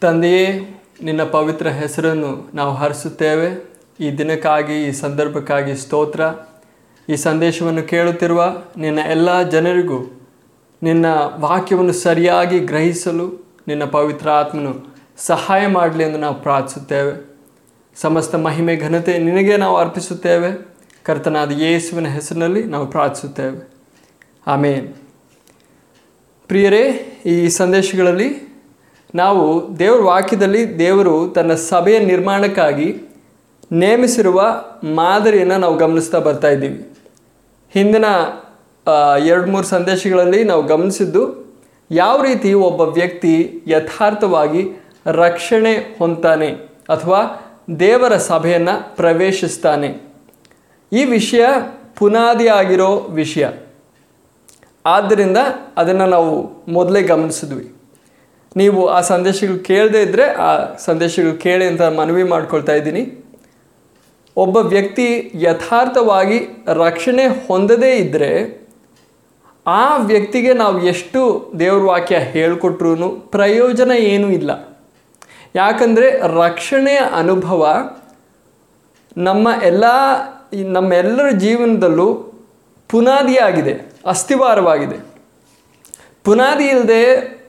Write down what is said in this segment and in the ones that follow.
ತಂದೆಯೇ, ನಿನ್ನ ಪವಿತ್ರ ಹೆಸರನ್ನು ನಾವು ಹರಿಸುತ್ತೇವೆ. ಈ ದಿನಕ್ಕಾಗಿ, ಈ ಸಂದರ್ಭಕ್ಕಾಗಿ ಸ್ತೋತ್ರ. ಈ ಸಂದೇಶವನ್ನು ಕೇಳುತ್ತಿರುವ ನಿನ್ನ ಎಲ್ಲ ಜನರಿಗೂ ನಿನ್ನ ವಾಕ್ಯವನ್ನು ಸರಿಯಾಗಿ ಗ್ರಹಿಸಲು ನಿನ್ನ ಪವಿತ್ರ ಆತ್ಮನು ಸಹಾಯ ಮಾಡಲಿ ಎಂದು ನಾವು ಪ್ರಾರ್ಥಿಸುತ್ತೇವೆ. ಸಮಸ್ತ ಮಹಿಮೆ, ಘನತೆ ನಿನಗೆ ನಾವು ಅರ್ಪಿಸುತ್ತೇವೆ. ಕರ್ತನಾದ ಯೇಸುವಿನ ಹೆಸರಿನಲ್ಲಿ ನಾವು ಪ್ರಾರ್ಥಿಸುತ್ತೇವೆ. ಆಮೇನ್. ಪ್ರಿಯರೇ, ಈ ಸಂದೇಶಗಳಲ್ಲಿ ನಾವು ದೇವರ ವಾಕ್ಯದಲ್ಲಿ ದೇವರು ತನ್ನ ಸಭೆಯ ನಿರ್ಮಾಣಕ್ಕಾಗಿ ನೇಮಿಸಿರುವ ಮಾದರಿಯನ್ನು ನಾವು ಗಮನಿಸ್ತಾ ಬರ್ತಾ ಇದ್ದೀವಿ. ಹಿಂದಿನ ಎರಡು ಮೂರು ಸಂದೇಶಗಳಲ್ಲಿ ನಾವು ಗಮನಿಸಿದ್ದು ಯಾವ ರೀತಿ ಒಬ್ಬ ವ್ಯಕ್ತಿ ಯಥಾರ್ಥವಾಗಿ ರಕ್ಷಣೆ ಹೊಂತಾನೆ ಅಥವಾ ದೇವರ ಸಭೆಯನ್ನು ಪ್ರವೇಶಿಸ್ತಾನೆ. ಈ ವಿಷಯ ಪುನಾದಿ ಆಗಿರೋ ವಿಷಯ. ಆದ್ದರಿಂದ ಅದನ್ನು ನಾವು ಮೊದಲೇ ಗಮನಿಸಿದ್ವಿ. ನೀವು ಆ ಸಂದೇಶಗಳು ಕೇಳದೇ ಇದ್ದರೆ ಆ ಸಂದೇಶಗಳು ಕೇಳಿ ಅಂತ ಮನವಿ ಮಾಡ್ಕೊಳ್ತಾ ಇದ್ದೀನಿ. ಒಬ್ಬ ವ್ಯಕ್ತಿ ಯಥಾರ್ಥವಾಗಿ ರಕ್ಷಣೆ ಹೊಂದದೇ ಇದ್ದರೆ ಆ ವ್ಯಕ್ತಿಗೆ ನಾವು ಎಷ್ಟು ದೇವ್ರ ವಾಕ್ಯ ಹೇಳಿಕೊಟ್ರೂ ಪ್ರಯೋಜನ ಏನೂ ಇಲ್ಲ. ಯಾಕಂದರೆ ರಕ್ಷಣೆಯ ಅನುಭವ ನಮ್ಮ ಎಲ್ಲ ನಮ್ಮೆಲ್ಲರ ಜೀವನದಲ್ಲೂ ಪುನಾದಿಯಾಗಿದೆ ಅಸ್ಥಿವಾರವಾಗಿದೆ ಪುನಾದಿ ಇಲ್ಲದೆ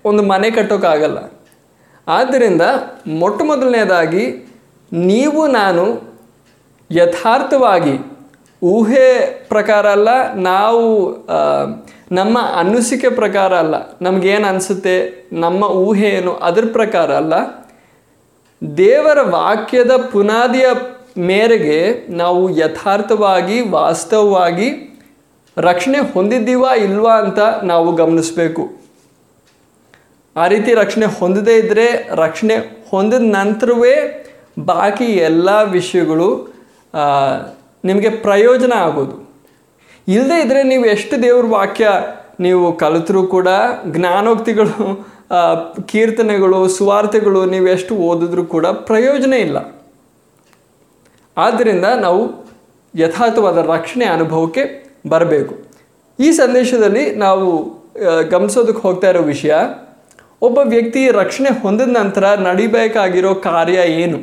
ಒಂದು ಮನೆ ಕಟ್ಟೋಕ್ಕಾಗಲ್ಲ. ಆದ್ದರಿಂದ ಮೊಟ್ಟ ಮೊದಲನೇದಾಗಿ ನೀವು ನಾನು ಯಥಾರ್ಥವಾಗಿ ಊಹೆ ಪ್ರಕಾರ ಅಲ್ಲ, ನಾವು ನಮ್ಮ ಅನಿಸಿಕೆ ಪ್ರಕಾರ ಅಲ್ಲ, ನಮಗೇನು ಅನಿಸುತ್ತೆ, ನಮ್ಮ ಊಹೆ ಏನು, ಅದರ ಪ್ರಕಾರ ಅಲ್ಲ, ದೇವರ ವಾಕ್ಯದ ಪುನಾದಿಯ ಮೇರೆಗೆ ನಾವು ಯಥಾರ್ಥವಾಗಿ, ವಾಸ್ತವವಾಗಿ ರಕ್ಷಣೆ ಹೊಂದಿದ್ದೀವಾ ಇಲ್ವಾ ಅಂತ ನಾವು ಗಮನಿಸಬೇಕು. ಆ ರೀತಿ ರಕ್ಷಣೆ ಹೊಂದದೇ ಇದ್ದರೆ ರಕ್ಷಣೆ ಹೊಂದಿದ ನಂತರವೇ ಬಾಕಿ ಎಲ್ಲ ವಿಷಯಗಳು ನಿಮಗೆ ಪ್ರಯೋಜನ ಆಗೋದು. ಇಲ್ಲದೇ ಇದ್ದರೆ ನೀವು ಎಷ್ಟು ದೇವ್ರ ವಾಕ್ಯ ನೀವು ಕಲಿತರೂ ಕೂಡ ಜ್ಞಾನೋಕ್ತಿಗಳು ಕೀರ್ತನೆಗಳು, ಸುವಾರ್ತೆಗಳು ನೀವು ಎಷ್ಟು ಓದಿದ್ರೂ ಕೂಡ ಪ್ರಯೋಜನ ಇಲ್ಲ. ಆದ್ದರಿಂದ ನಾವು ಯಥಾರ್ಥವಾದ ರಕ್ಷಣೆ ಅನುಭವಕ್ಕೆ ಬರಬೇಕು. ಈ ಸಂದೇಶದಲ್ಲಿ ನಾವು ಗಮನಿಸೋದಕ್ಕೆ ಹೋಗ್ತಾ ಇರೋ ವಿಷಯ ಒಬ್ಬ ವ್ಯಕ್ತಿ ರಕ್ಷಣೆ ಹೊಂದಿದ ನಂತರ ನಡಿಬೇಕಾಗಿರೋ ಕಾರ್ಯ ಏನು?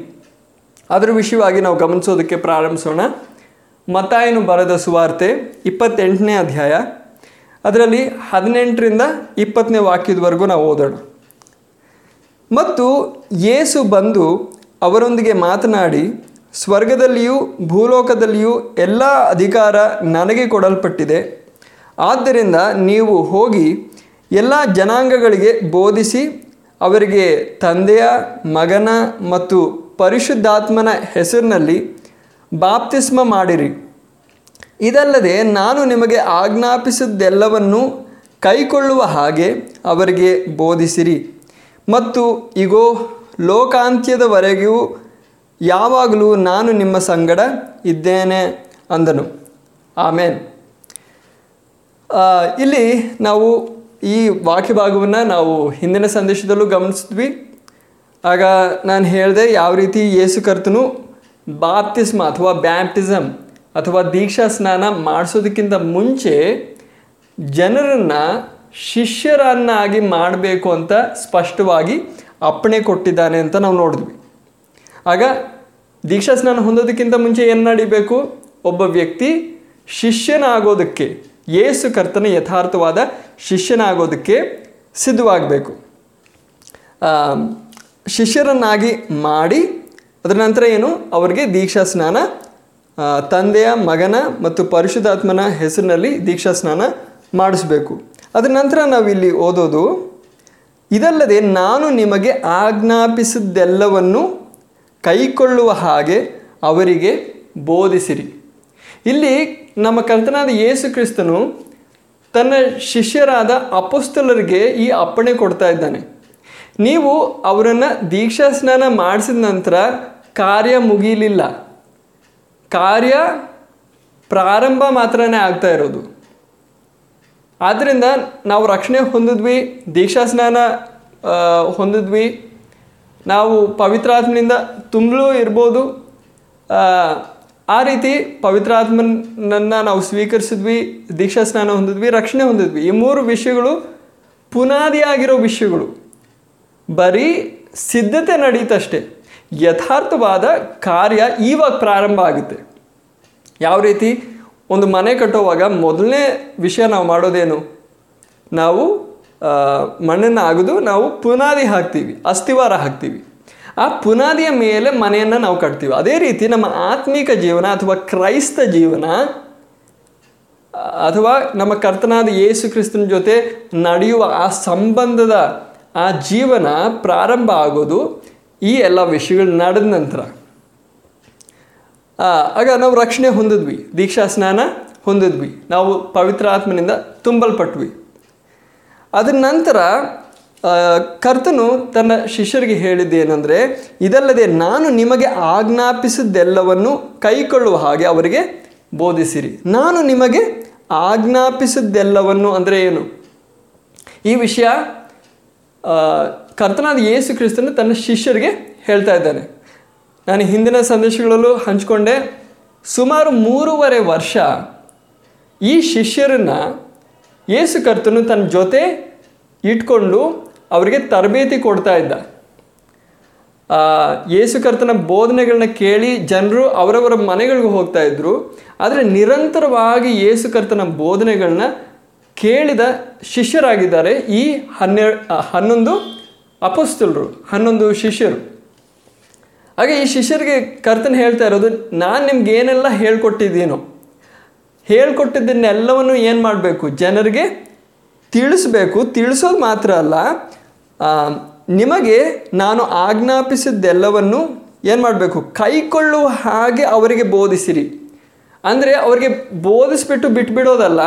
ಅದರ ವಿಷಯವಾಗಿ ನಾವು ಗಮನಿಸೋದಕ್ಕೆ ಪ್ರಾರಂಭಿಸೋಣ. ಮತಾಯನು ಬರೆದ ಸುವಾರ್ತೆ ಇಪ್ಪತ್ತೆಂಟನೇ ಅಧ್ಯಾಯ. ಅದರಲ್ಲಿ ಹದಿನೆಂಟರಿಂದ ಇಪ್ಪತ್ತನೇ ವಾಕ್ಯದವರೆಗೂ ನಾವು ಓದೋಣ. ಮತ್ತು ಯೇಸು ಬಂದು ಅವರೊಂದಿಗೆ ಮಾತನಾಡಿ, ಸ್ವರ್ಗದಲ್ಲಿಯೂ ಭೂಲೋಕದಲ್ಲಿಯೂ ಎಲ್ಲ ಅಧಿಕಾರ ನನಗೆ ಕೊಡಲ್ಪಟ್ಟಿದೆ. ಆದ್ದರಿಂದ ನೀವು ಹೋಗಿ ಎಲ್ಲ ಜನಾಂಗಗಳಿಗೆ ಬೋಧಿಸಿ ಅವರಿಗೆ ತಂದೆಯ, ಮಗನ ಮತ್ತು ಪರಿಶುದ್ಧಾತ್ಮನ ಹೆಸರಿನಲ್ಲಿ ಬಾಪ್ತಿಸ್ಮ ಮಾಡಿರಿ. ಇದಲ್ಲದೆ ನಾನು ನಿಮಗೆ ಆಜ್ಞಾಪಿಸಿದ್ದೆಲ್ಲವನ್ನು ಕೈಕೊಳ್ಳುವ ಹಾಗೆ ಅವರಿಗೆ ಬೋಧಿಸಿರಿ. ಮತ್ತು ಇಗೋ, ಲೋಕಾಂತ್ಯದವರೆಗೂ ಯಾವಾಗಲೂ ನಾನು ನಿಮ್ಮ ಸಂಗಡ ಇದ್ದೇನೆ ಅಂದನು. ಆಮೇನ್. ಇಲ್ಲಿ ನಾವು ಈ ವಾಕ್ಯ ಭಾಗವನ್ನು ನಾವು ಹಿಂದಿನ ಸಂದೇಶದಲ್ಲೂ ಗಮನಿಸಿದ್ವಿ. ಆಗ ನಾನು ಹೇಳಿದೆ ಯಾವ ರೀತಿ ಯೇಸು ಕರ್ತನು ಬಾಪ್ತಿಸ್ಮ ಅಥವಾ ಬ್ಯಾಪ್ಟಿಸಮ್ ಅಥವಾ ದೀಕ್ಷಾ ಸ್ನಾನ ಮಾಡಿಸೋದಕ್ಕಿಂತ ಮುಂಚೆ ಜನರನ್ನು ಶಿಷ್ಯರನ್ನಾಗಿ ಮಾಡಬೇಕು ಅಂತ ಸ್ಪಷ್ಟವಾಗಿ ಅಪ್ಪಣೆ ಕೊಟ್ಟಿದ್ದಾನೆ ಅಂತ ನಾವು ನೋಡಿದ್ವಿ. ಆಗ ದೀಕ್ಷಾ ಸ್ನಾನ ಹೊಂದೋದಕ್ಕಿಂತ ಮುಂಚೆ ಏನು ನಡಿಬೇಕು? ಒಬ್ಬ ವ್ಯಕ್ತಿ ಶಿಷ್ಯನಾಗೋದಕ್ಕೆ ಯೇಸು ಕರ್ತನ ಯಥಾರ್ಥವಾದ ಶಿಷ್ಯನಾಗೋದಕ್ಕೆ ಸಿದ್ಧವಾಗಬೇಕು. ಶಿಷ್ಯರನ್ನಾಗಿ ಮಾಡಿ, ಅದರ ನಂತರ ಏನು? ಅವರಿಗೆ ದೀಕ್ಷಾ ಸ್ನಾನ ತಂದೆಯ ಮಗನ ಮತ್ತು ಪರಿಶುದ್ಧಾತ್ಮನ ಹೆಸರಿನಲ್ಲಿ ದೀಕ್ಷಾ ಸ್ನಾನ ಮಾಡಿಸ್ಬೇಕು. ಅದರ ನಂತರ ನಾವಿಲ್ಲಿ ಓದೋದು, ಇದಲ್ಲದೆ ನಾನು ನಿಮಗೆ ಆಜ್ಞಾಪಿಸಿದ್ದೆಲ್ಲವನ್ನು ಕೈಕೊಳ್ಳುವ ಹಾಗೆ ಅವರಿಗೆ ಬೋಧಿಸಿರಿ. ಇಲ್ಲಿ ನಮ್ಮ ಕರ್ತನಾದ ಯೇಸು ಕ್ರಿಸ್ತನು ತನ್ನ ಶಿಷ್ಯರಾದ ಅಪೋಸ್ತಲರಿಗೆ ಈ ಅಪ್ಪಣೆ ಕೊಡ್ತಾ ಇದ್ದಾನೆ. ನೀವು ಅವರನ್ನು ದೀಕ್ಷಾ ಸ್ನಾನ ಮಾಡಿಸಿದ ನಂತರ ಕಾರ್ಯ ಮುಗಿಯಲಿಲ್ಲ. ಕಾರ್ಯ ಪ್ರಾರಂಭ ಮಾತ್ರನೇ ಆಗ್ತಾ ಇರೋದು. ಆದ್ದರಿಂದ ನಾವು ರಕ್ಷಣೆ ಹೊಂದಿದ್ವಿ, ದೀಕ್ಷಾ ಸ್ನಾನ ಹೊಂದಿದ್ವಿ. ನಾವು ಪವಿತ್ರಾತ್ಮನಿಂದ ತುಂಬಲೂ ಇರ್ಬೋದು. ಆ ರೀತಿ ಪವಿತ್ರಾತ್ಮನನ್ನು ನಾವು ಸ್ವೀಕರಿಸಿದ್ವಿ, ದೀಕ್ಷಾ ಸ್ನಾನ ಹೊಂದಿದ್ವಿ, ರಕ್ಷಣೆ ಹೊಂದಿದ್ವಿ. ಈ ಮೂರು ವಿಷಯಗಳು ಪುನಾದಿಯಾಗಿರೋ ವಿಷಯಗಳು. ಬರೀ ಸಿದ್ಧತೆ ನಡೀತಷ್ಟೇ. ಯಥಾರ್ಥವಾದ ಕಾರ್ಯ ಈವಾಗ ಪ್ರಾರಂಭ ಆಗುತ್ತೆ. ಯಾವ ರೀತಿ? ಒಂದು ಮನೆ ಕಟ್ಟುವಾಗ ಮೊದಲನೇ ವಿಷಯ ನಾವು ಮಾಡೋದೇನು? ನಾವು ಮಣ್ಣನ್ನು ಅಗೆದು ನಾವು ಪುನಾದಿ ಹಾಕ್ತೀವಿ ಅಸ್ಥಿವಾರ ಹಾಕ್ತೀವಿ. ಆ ಪುನಾದಿಯ ಮೇಲೆ ಮನೆಯನ್ನು ನಾವು ಕಟ್ತೀವಿ. ಅದೇ ರೀತಿ ನಮ್ಮ ಆತ್ಮಿಕ ಜೀವನ ಅಥವಾ ಕ್ರೈಸ್ತ ಜೀವನ, ಅಥವಾ ನಮ್ಮ ಕರ್ತನಾದ ಯೇಸು ಕ್ರಿಸ್ತನ ಜೊತೆ ನಡೆಯುವ ಆ ಸಂಬಂಧದ ಆ ಜೀವನ ಪ್ರಾರಂಭ ಆಗೋದು ಈ ಎಲ್ಲ ವಿಷಯಗಳು ನಡೆದ ನಂತರ. ಆಗ ನಾವು ರಕ್ಷಣೆ ಹೊಂದಿದ್ವಿ, ದೀಕ್ಷಾ ಸ್ನಾನ ಹೊಂದಿದ್ವಿ. ನಾವು ಪವಿತ್ರ ಆತ್ಮನಿಂದ ತುಂಬಲ್ಪಟ್ವಿ. ಅದರ ನಂತರ ಕರ್ತನು ತನ್ನ ಶಿಷ್ಯರಿಗೆ ಹೇಳಿದ್ದೇನೆಂದರೆ, ಇದಲ್ಲದೆ ನಾನು ನಿಮಗೆ ಆಜ್ಞಾಪಿಸಿದ್ದೆಲ್ಲವನ್ನು ಕೈಕೊಳ್ಳುವ ಹಾಗೆ ಅವರಿಗೆ ಬೋಧಿಸಿರಿ. ನಾನು ನಿಮಗೆ ಆಜ್ಞಾಪಿಸಿದ್ದೆಲ್ಲವನ್ನು ಅಂದರೆ ಏನು? ಈ ವಿಷಯ ಕರ್ತನಾದ ಯೇಸು ಕ್ರಿಸ್ತನು ತನ್ನ ಶಿಷ್ಯರಿಗೆ ಹೇಳ್ತಾ ಇದ್ದಾನೆ. ನಾನು ಹಿಂದಿನ ಸಂದೇಶಗಳಲ್ಲೂ ಹಂಚಿಕೊಂಡೆ, ಸುಮಾರು ಮೂರುವರೆ ವರ್ಷ ಈ ಶಿಷ್ಯರನ್ನು ಯೇಸು ಕರ್ತನು ತನ್ನ ಜೊತೆ ಇಟ್ಕೊಂಡು ಅವರಿಗೆ ತರಬೇತಿ ಕೊಡ್ತಾ ಇದ್ದ. ಯೇಸು ಕರ್ತನ ಬೋಧನೆಗಳನ್ನ ಕೇಳಿ ಜನರು ಅವರವರ ಮನೆಗಳಿಗೆ ಹೋಗ್ತಾ ಇದ್ರು. ಆದರೆ ನಿರಂತರವಾಗಿ ಯೇಸು ಕರ್ತನ ಬೋಧನೆಗಳನ್ನ ಕೇಳಿದ ಶಿಷ್ಯರಾಗಿದ್ದಾರೆ ಈ ಹನ್ನೆರಡು ಹನ್ನೊಂದು ಅಪಸ್ತುಲರು, ಹನ್ನೊಂದು ಶಿಷ್ಯರು. ಹಾಗೆ ಈ ಶಿಷ್ಯರಿಗೆ ಕರ್ತನ ಹೇಳ್ತಾ ಇರೋದು, ನಾನು ನಿಮ್ಗೆ ಏನೆಲ್ಲ ಹೇಳ್ಕೊಟ್ಟಿದ್ದೀನೋ, ಹೇಳ್ಕೊಟ್ಟಿದ್ದನ್ನೆಲ್ಲವನ್ನು ಏನು ಮಾಡಬೇಕು? ಜನರಿಗೆ ತಿಳಿಸ್ಬೇಕು, ತಿಳಿಸೋದು ಮಾತ್ರ ಅಲ್ಲ ನಿಮಗೆ ನಾನು ಆಜ್ಞಾಪಿಸಿದ್ದೆಲ್ಲವನ್ನು ಏನು ಮಾಡಬೇಕು? ಕೈಕೊಳ್ಳುವ ಹಾಗೆ ಅವರಿಗೆ ಬೋಧಿಸಿರಿ. ಅಂದರೆ ಅವರಿಗೆ ಬೋಧಿಸ್ಬಿಟ್ಟು ಬಿಟ್ಬಿಡೋದಲ್ಲ,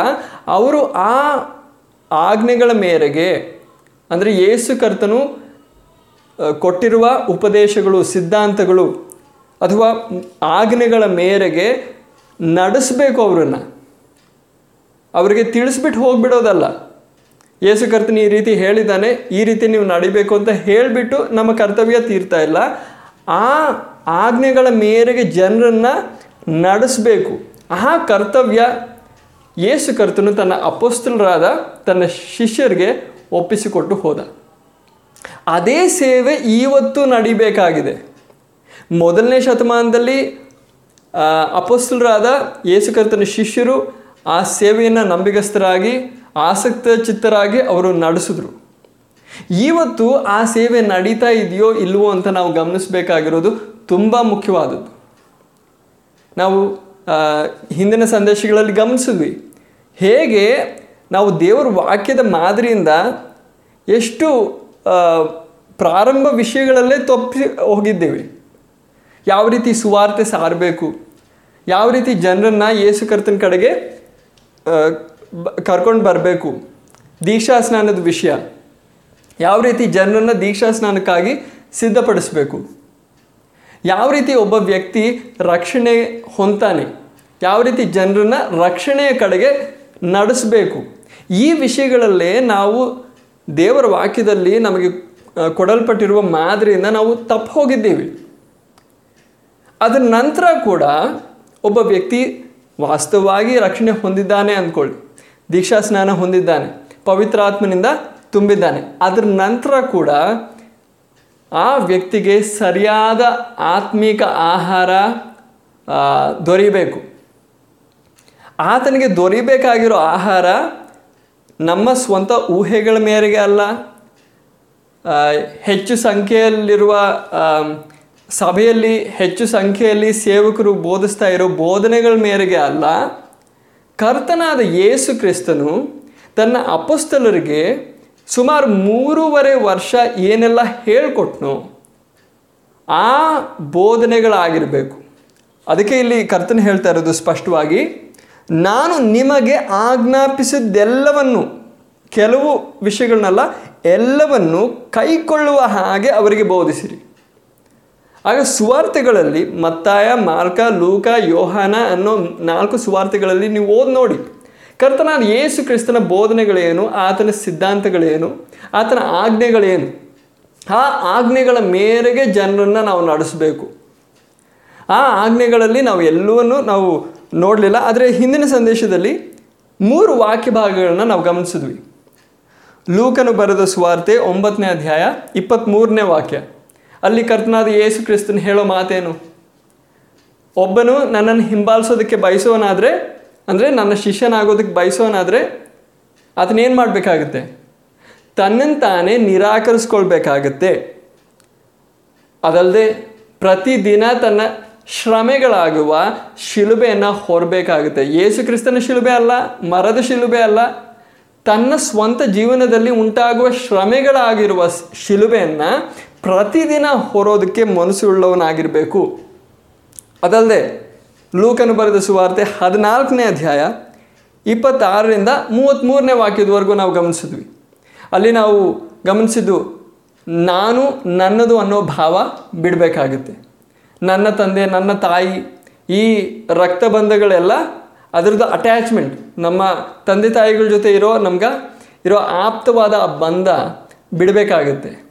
ಅವರು ಆ ಆಜ್ಞೆಗಳ ಮೇರೆಗೆ, ಅಂದರೆ ಯೇಸು ಕರ್ತನು ಕೊಟ್ಟಿರುವ ಉಪದೇಶಗಳು, ಸಿದ್ಧಾಂತಗಳು, ಅಥವಾ ಆಜ್ಞೆಗಳ ಮೇರೆಗೆ ನಡೆಸಬೇಕು ಅವರನ್ನು. ಅವರಿಗೆ ತಿಳಿಸ್ಬಿಟ್ಟು ಹೋಗ್ಬಿಡೋದಲ್ಲ. ಯೇಸು ಕರ್ತನ ಈ ರೀತಿ ಹೇಳಿದ್ದಾನೆ, ಈ ರೀತಿ ನೀವು ನಡಿಬೇಕು ಅಂತ ಹೇಳಿಬಿಟ್ಟು ನಮ್ಮ ಕರ್ತವ್ಯ ತೀರ್ತಾ ಇಲ್ಲ. ಆ ಆಜ್ಞೆಗಳ ಮೇರೆಗೆ ಜನರನ್ನು ನಡೆಸಬೇಕು. ಆ ಕರ್ತವ್ಯ ಯೇಸು ಕರ್ತನು ತನ್ನ ಅಪೋಸ್ತಲರಾದ, ತನ್ನ ಶಿಷ್ಯರಿಗೆ ಒಪ್ಪಿಸಿಕೊಟ್ಟು ಹೋದ. ಅದೇ ಸೇವೆ ಇವತ್ತು ನಡಿಬೇಕಾಗಿದೆ. ಮೊದಲನೇ ಶತಮಾನದಲ್ಲಿ ಅಪೋಸ್ತಲರಾದ ಯೇಸುಕರ್ತನ ಯೇಸು ಕರ್ತನ ಶಿಷ್ಯರು ಆ ಸೇವೆಯನ್ನು ನಂಬಿಗಸ್ತರಾಗಿ ಆಸಕ್ತ ಚಿತ್ತರಾಗಿ ಅವರು ನಡೆಸಿದ್ರು. ಇವತ್ತು ಆ ಸೇವೆ ನಡೀತಾ ಇದೆಯೋ ಇಲ್ವೋ ಅಂತ ನಾವು ಗಮನಿಸಬೇಕಾಗಿರೋದು ತುಂಬ ಮುಖ್ಯವಾದದ್ದು. ನಾವು ಹಿಂದಿನ ಸಂದೇಶಗಳಲ್ಲಿ ಗಮನಿಸಿದ್ವಿ. ಹೇಗೆ ನಾವು ದೇವರ ವಾಕ್ಯದ ಮಾದರಿಯಿಂದ ಎಷ್ಟು ಪ್ರಾರಂಭ ವಿಷಯಗಳಲ್ಲೇ ತಪ್ಪಿ ಹೋಗಿದ್ದೇವೆ. ಯಾವ ರೀತಿ ಸುವಾರ್ತೆ ಸಾರಬೇಕು. ಯಾವ ರೀತಿ ಜನರನ್ನು ಯೇಸು ಕರ್ತನ ಕಡೆಗೆ ಕರ್ಕೊಂಡು ಬರಬೇಕು. ದೀಕ್ಷಾ ಸ್ನಾನದ ವಿಷಯ. ಯಾವ ರೀತಿ ಜನರನ್ನು ದೀಕ್ಷಾ ಸ್ನಾನಕ್ಕಾಗಿ ಸಿದ್ಧಪಡಿಸಬೇಕು? ಯಾವ ರೀತಿ ಒಬ್ಬ ವ್ಯಕ್ತಿ ರಕ್ಷಣೆ ಹೊಂತಾನೆ ಯಾವ ರೀತಿ ಜನರನ್ನು ರಕ್ಷಣೆಯ ಕಡೆಗೆ ನಡೆಸಬೇಕು? ಈ ವಿಷಯಗಳಲ್ಲೇ ನಾವು ದೇವರ ವಾಕ್ಯದಲ್ಲಿ ನಮಗೆ ಕೊಡಲ್ಪಟ್ಟಿರುವ ಮಾದರಿಯಿಂದ ನಾವು ತಪ್ಪು ಹೋಗಿದ್ದೀವಿ. ಅದರ ನಂತರ ಕೂಡ ಒಬ್ಬ ವ್ಯಕ್ತಿ ವಾಸ್ತವವಾಗಿ ರಕ್ಷಣೆ ಹೊಂದಿದ್ದಾನೆ ಅಂದ್ಕೊಳ್ಳಿ. ದೀಕ್ಷಾ ಸ್ನಾನ ಹೊಂದಿದ್ದಾನೆ. ಪವಿತ್ರಾತ್ಮನಿಂದ ತುಂಬಿದ್ದಾನೆ. ಅದರ ನಂತರ ಕೂಡ ಆ ವ್ಯಕ್ತಿಗೆ ಸರಿಯಾದ ಆತ್ಮಿಕ ಆಹಾರ ದೊರೀಬೇಕು. ಆತನಿಗೆ ದೊರೀಬೇಕಾಗಿರೋ ಆಹಾರ ನಮ್ಮ ಸ್ವಂತ ಊಹೆಗಳ ಮೇರೆಗೆ ಅಲ್ಲ. ಹೆಚ್ಚು ಸಂಖ್ಯೆಯಲ್ಲಿರುವ ಸಭೆಯಲ್ಲಿ ಹೆಚ್ಚು ಸಂಖ್ಯೆಯಲ್ಲಿ ಸೇವಕರು ಬೋಧಿಸ್ತಾ ಇರೋ ಬೋಧನೆಗಳ ಮೇರೆಗೆ ಅಲ್ಲ. ಕರ್ತನಾದ ಯೇಸು ಕ್ರಿಸ್ತನು ತನ್ನ ಅಪಸ್ತಲರಿಗೆ ಸುಮಾರು ಮೂರುವರೆ ವರ್ಷ ಏನೆಲ್ಲ ಹೇಳ್ಕೊಟ್ನು ಆ ಬೋಧನೆಗಳಾಗಿರಬೇಕು. ಅದಕ್ಕೆ ಇಲ್ಲಿ ಕರ್ತನ ಹೇಳ್ತಾ ಇರೋದು ಸ್ಪಷ್ಟವಾಗಿ, ನಾನು ನಿಮಗೆ ಆಜ್ಞಾಪಿಸಿದ್ದೆಲ್ಲವನ್ನು, ಕೆಲವು ವಿಷಯಗಳನ್ನೆಲ್ಲ, ಎಲ್ಲವನ್ನು ಕೈಕೊಳ್ಳುವ ಹಾಗೆ ಅವರಿಗೆ ಬೋಧಿಸಿರಿ. ಆಗ ಸುವಾರ್ತೆಗಳಲ್ಲಿ ಮತ್ತಾಯ, ಮಾರ್ಕ, ಲೂಕ, ಯೋಹಾನ ಅನ್ನೋ ನಾಲ್ಕು ಸುವಾರ್ತೆಗಳಲ್ಲಿ ನೀವು ಓದಿ ನೋಡಿ. ಕರ್ತನಾದ ಯೇಸು ಕ್ರಿಸ್ತನ ಬೋಧನೆಗಳೇನು? ಆತನ ಸಿದ್ಧಾಂತಗಳೇನು? ಆತನ ಆಜ್ಞೆಗಳೇನು? ಆ ಆಜ್ಞೆಗಳ ಮೇರೆಗೆ ಜನರನ್ನು ನಾವು ನಡೆಸಬೇಕು. ಆ ಆಜ್ಞೆಗಳಲ್ಲಿ ನಾವು ಎಲ್ಲವನ್ನೂ ನಾವು ನೋಡಲಿಲ್ಲ, ಆದರೆ ಹಿಂದಿನ ಸಂದೇಶದಲ್ಲಿ ಮೂರು ವಾಕ್ಯ ಭಾಗಗಳನ್ನು ನಾವು ಗಮನಿಸಿದ್ವಿ. ಲೂಕನು ಬರೆದ ಸುವಾರ್ತೆ ಒಂಬತ್ತನೇ ಅಧ್ಯಾಯ ಇಪ್ಪತ್ತ್ಮೂರನೇ ವಾಕ್ಯ. ಅಲ್ಲಿ ಕರ್ತನಾದ ಯೇಸು ಕ್ರಿಸ್ತನ್ ಹೇಳೋ ಮಾತೇನು? ಒಬ್ಬನು ನನ್ನನ್ನು ಹಿಂಬಾಲಿಸೋದಕ್ಕೆ ಬಯಸೋನಾದರೆ ಅಂದರೆ ನನ್ನ ಶಿಷ್ಯನಾಗೋದಕ್ಕೆ ಬಯಸೋನಾದರೆ ಅದನ್ನೇನು ಮಾಡಬೇಕಾಗುತ್ತೆ? ತನ್ನನ್ನು ತಾನೇ ನಿರಾಕರಿಸ್ಕೊಳ್ಬೇಕಾಗತ್ತೆ. ಅದಲ್ಲದೆ ಪ್ರತಿದಿನ ತನ್ನ ಶ್ರಮೆಗಳಾಗುವ ಶಿಲುಬೆಯನ್ನು ಹೊರಬೇಕಾಗುತ್ತೆ. ಯೇಸು ಕ್ರಿಸ್ತನ ಶಿಲುಬೆ ಅಲ್ಲ, ಮರದ ಶಿಲುಬೆ ಅಲ್ಲ. ತನ್ನ ಸ್ವಂತ ಜೀವನದಲ್ಲಿ ಉಂಟಾಗುವ ಶ್ರಮೆಗಳಾಗಿರುವ ಶಿಲುಬೆಯನ್ನು ಪ್ರತಿದಿನ ಹೊರೋದಕ್ಕೆ ಮನಸ್ಸುಳ್ಳವನಾಗಿರಬೇಕು ಅದಲ್ಲದೆ ಲೂಕನು ಬರೆದ ಸುವಾರ್ತೆ ಹದಿನಾಲ್ಕನೇ ಅಧ್ಯಾಯ ಇಪ್ಪತ್ತಾರರಿಂದ ಮೂವತ್ತ್ಮೂರನೇ ವಾಕ್ಯದವರೆಗೂ ನಾವು ಗಮನಿಸಿದ್ವಿ. ಅಲ್ಲಿ ನಾವು ಗಮನಿಸಿದ್ದು ನಾನು ನನ್ನದು ಅನ್ನೋ ಭಾವ ಬಿಡಬೇಕಾಗುತ್ತೆ. ನನ್ನ ತಂದೆ, ನನ್ನ ತಾಯಿ, ಈ ರಕ್ತಬಂಧಗಳೆಲ್ಲ ಅದರದ್ದು ಅಟ್ಯಾಚ್ಮೆಂಟ್ ನಮ್ಮ ತಂದೆ ತಾಯಿಗಳ ಜೊತೆ ಇರೋ ನಮ್ಗೆ ಇರೋ ಆಪ್ತವಾದ ಆ ಬಂಧ ಬಿಡಬೇಕಾಗುತ್ತೆ.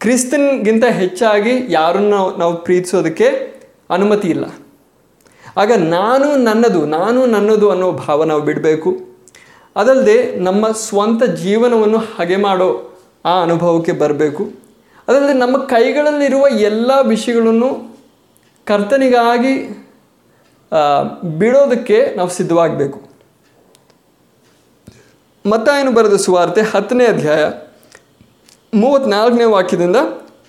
ಕ್ರಿಸ್ತನ್ಗಿಂತ ಹೆಚ್ಚಾಗಿ ಯಾರನ್ನು ನಾವು ನಾವು ಪ್ರೀತಿಸೋದಕ್ಕೆ ಅನುಮತಿ ಇಲ್ಲ. ಆಗ ನಾನು ನನ್ನದು ನಾನು ನನ್ನದು ಅನ್ನೋ ಭಾವ ನಾವು ಬಿಡಬೇಕು. ಅದಲ್ಲದೆ ನಮ್ಮ ಸ್ವಂತ ಜೀವನವನ್ನು ಹಾಗೆ ಮಾಡೋ ಆ ಅನುಭವಕ್ಕೆ ಬರಬೇಕು. ಅದಲ್ಲದೆ ನಮ್ಮ ಕೈಗಳಲ್ಲಿರುವ ಎಲ್ಲ ವಿಷಯಗಳನ್ನು ಕರ್ತನಿಗಾಗಿ ಬಿಡೋದಕ್ಕೆ ನಾವು ಸಿದ್ಧವಾಗಬೇಕು. ಮತ್ತಾಯನು ಬರೆದ ಸುವಾರ್ತೆ ಹತ್ತನೇ ಅಧ್ಯಾಯ ಮೂವತ್ತ್ನಾಲ್ಕನೇ ವಾಕ್ಯದಿಂದ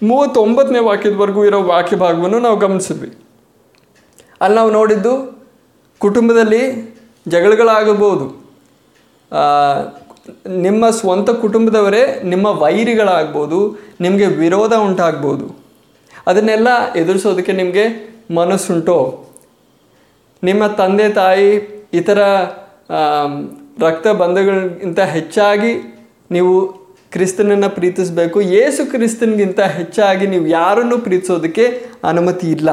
ಮೂವತ್ತೊಂಬತ್ತನೇ ವಾಕ್ಯದವರೆಗೂ ಇರೋ ವಾಕ್ಯ ಭಾಗವನ್ನು ನಾವು ಗಮನಿಸಿದ್ವಿ. ಅಲ್ಲಿ ನಾವು ನೋಡಿದ್ದು ಕುಟುಂಬದಲ್ಲಿ ಜಗಳಗಳಾಗಬಹುದು. ನಿಮ್ಮ ಸ್ವಂತ ಕುಟುಂಬದವರೇ ನಿಮ್ಮ ವೈರಿಗಳಾಗ್ಬೋದು ನಿಮಗೆ ವಿರೋಧ ಉಂಟಾಗ್ಬೋದು ಅದನ್ನೆಲ್ಲ ಎದುರಿಸೋದಕ್ಕೆ ನಿಮಗೆ ಮನಸ್ಸುಂಟೋ. ನಿಮ್ಮ ತಂದೆ, ತಾಯಿ, ಇತರ ರಕ್ತ ಬಂಧಗಳಿಗಿಂತ ಹೆಚ್ಚಾಗಿ ನೀವು ಕ್ರಿಸ್ತನನ್ನು ಪ್ರೀತಿಸಬೇಕು ಯೇಸು ಕ್ರಿಸ್ತನಿಗಿಂತ ಹೆಚ್ಚಾಗಿ ನೀವು ಯಾರನ್ನು ಪ್ರೀತಿಸೋದಕ್ಕೆ ಅನುಮತಿ ಇಲ್ಲ.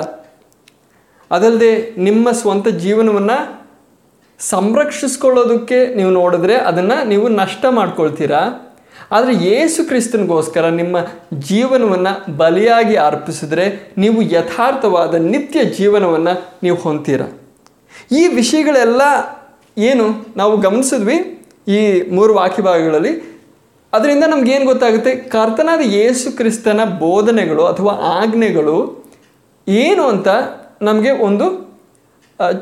ಅದಲ್ಲದೆ ನಿಮ್ಮ ಸ್ವಂತ ಜೀವನವನ್ನು ಸಂರಕ್ಷಿಸ್ಕೊಳ್ಳೋದಕ್ಕೆ ನೀವು ನೋಡಿದ್ರೆ ಅದನ್ನು ನೀವು ನಷ್ಟ ಮಾಡ್ಕೊಳ್ತೀರಾ. ಆದರೆ ಯೇಸು ಕ್ರಿಸ್ತನಿಗೋಸ್ಕರ ನಿಮ್ಮ ಜೀವನವನ್ನು ಬಲಿಯಾಗಿ ಅರ್ಪಿಸಿದ್ರೆ ನೀವು ಯಥಾರ್ಥವಾದ ನಿತ್ಯ ಜೀವನವನ್ನು ನೀವು ಹೊಂತೀರ ಈ ವಿಷಯಗಳೆಲ್ಲ ಏನು ನಾವು ಗಮನಿಸಿದ್ವಿ ಈ ಮೂರು ವಾಕ್ಯ ಭಾಗಗಳಲ್ಲಿ ಅದರಿಂದ ಏನು ಗೊತ್ತಾಗುತ್ತೆ? ಕರ್ತನಾದ ಯೇಸು ಕ್ರಿಸ್ತನ ಬೋಧನೆಗಳು ಅಥವಾ ಆಜ್ಞೆಗಳು ಏನು ಅಂತ ನಮಗೆ ಒಂದು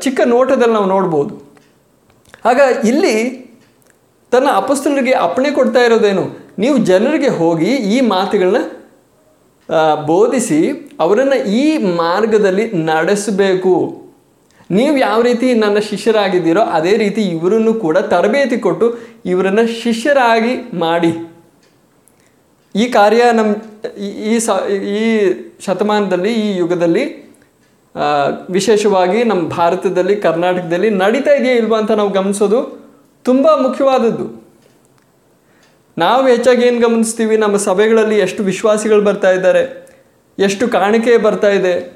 ಚಿಕ್ಕ ನೋಟದಲ್ಲಿ ನಾವು ನೋಡ್ಬೋದು. ಆಗ ಇಲ್ಲಿ ತನ್ನ ಅಪಸ್ತನರಿಗೆ ಅಪ್ಪಣೆ ಕೊಡ್ತಾ ಇರೋದೇನು? ನೀವು ಜನರಿಗೆ ಹೋಗಿ ಈ ಮಾತುಗಳನ್ನ ಬೋಧಿಸಿ ಅವರನ್ನು ಈ ಮಾರ್ಗದಲ್ಲಿ ನಡೆಸಬೇಕು. ನೀವು ಯಾವ ರೀತಿ ನನ್ನ ಶಿಷ್ಯರಾಗಿದ್ದೀರೋ ಅದೇ ರೀತಿ ಇವರನ್ನು ಕೂಡ ತರಬೇತಿ ಕೊಟ್ಟು ಇವರನ್ನು ಶಿಷ್ಯರಾಗಿ ಮಾಡಿ. ಈ ಕಾರ್ಯ ನಮ್ಮ ಈ- ಸ, ಈ ಶತಮಾನದಲ್ಲಿ, ಈ ಯುಗದಲ್ಲಿ ವಿಶೇಷವಾಗಿ ನಮ್ಮ ಭಾರತದಲ್ಲಿ, ಕರ್ನಾಟಕದಲ್ಲಿ ನಡೀತಾ ಇದೆಯಾ ಇಲ್ವಾ ಅಂತ ನಾವು ಗಮನಿಸೋದು ತುಂಬ ಮುಖ್ಯವಾದದ್ದು. ನಾವು ಹೆಚ್ಚಾಗಿ ಏನು ಗಮನಿಸ್ತೀವಿ? ನಮ್ಮ ಸಭೆಗಳಲ್ಲಿ ಎಷ್ಟು ವಿಶ್ವಾಸಿಗಳು ಬರ್ತಾ ಇದ್ದಾರೆ? ಎಷ್ಟು ಕಾಣಿಕೆ ಬರ್ತಾ ಇದೆ?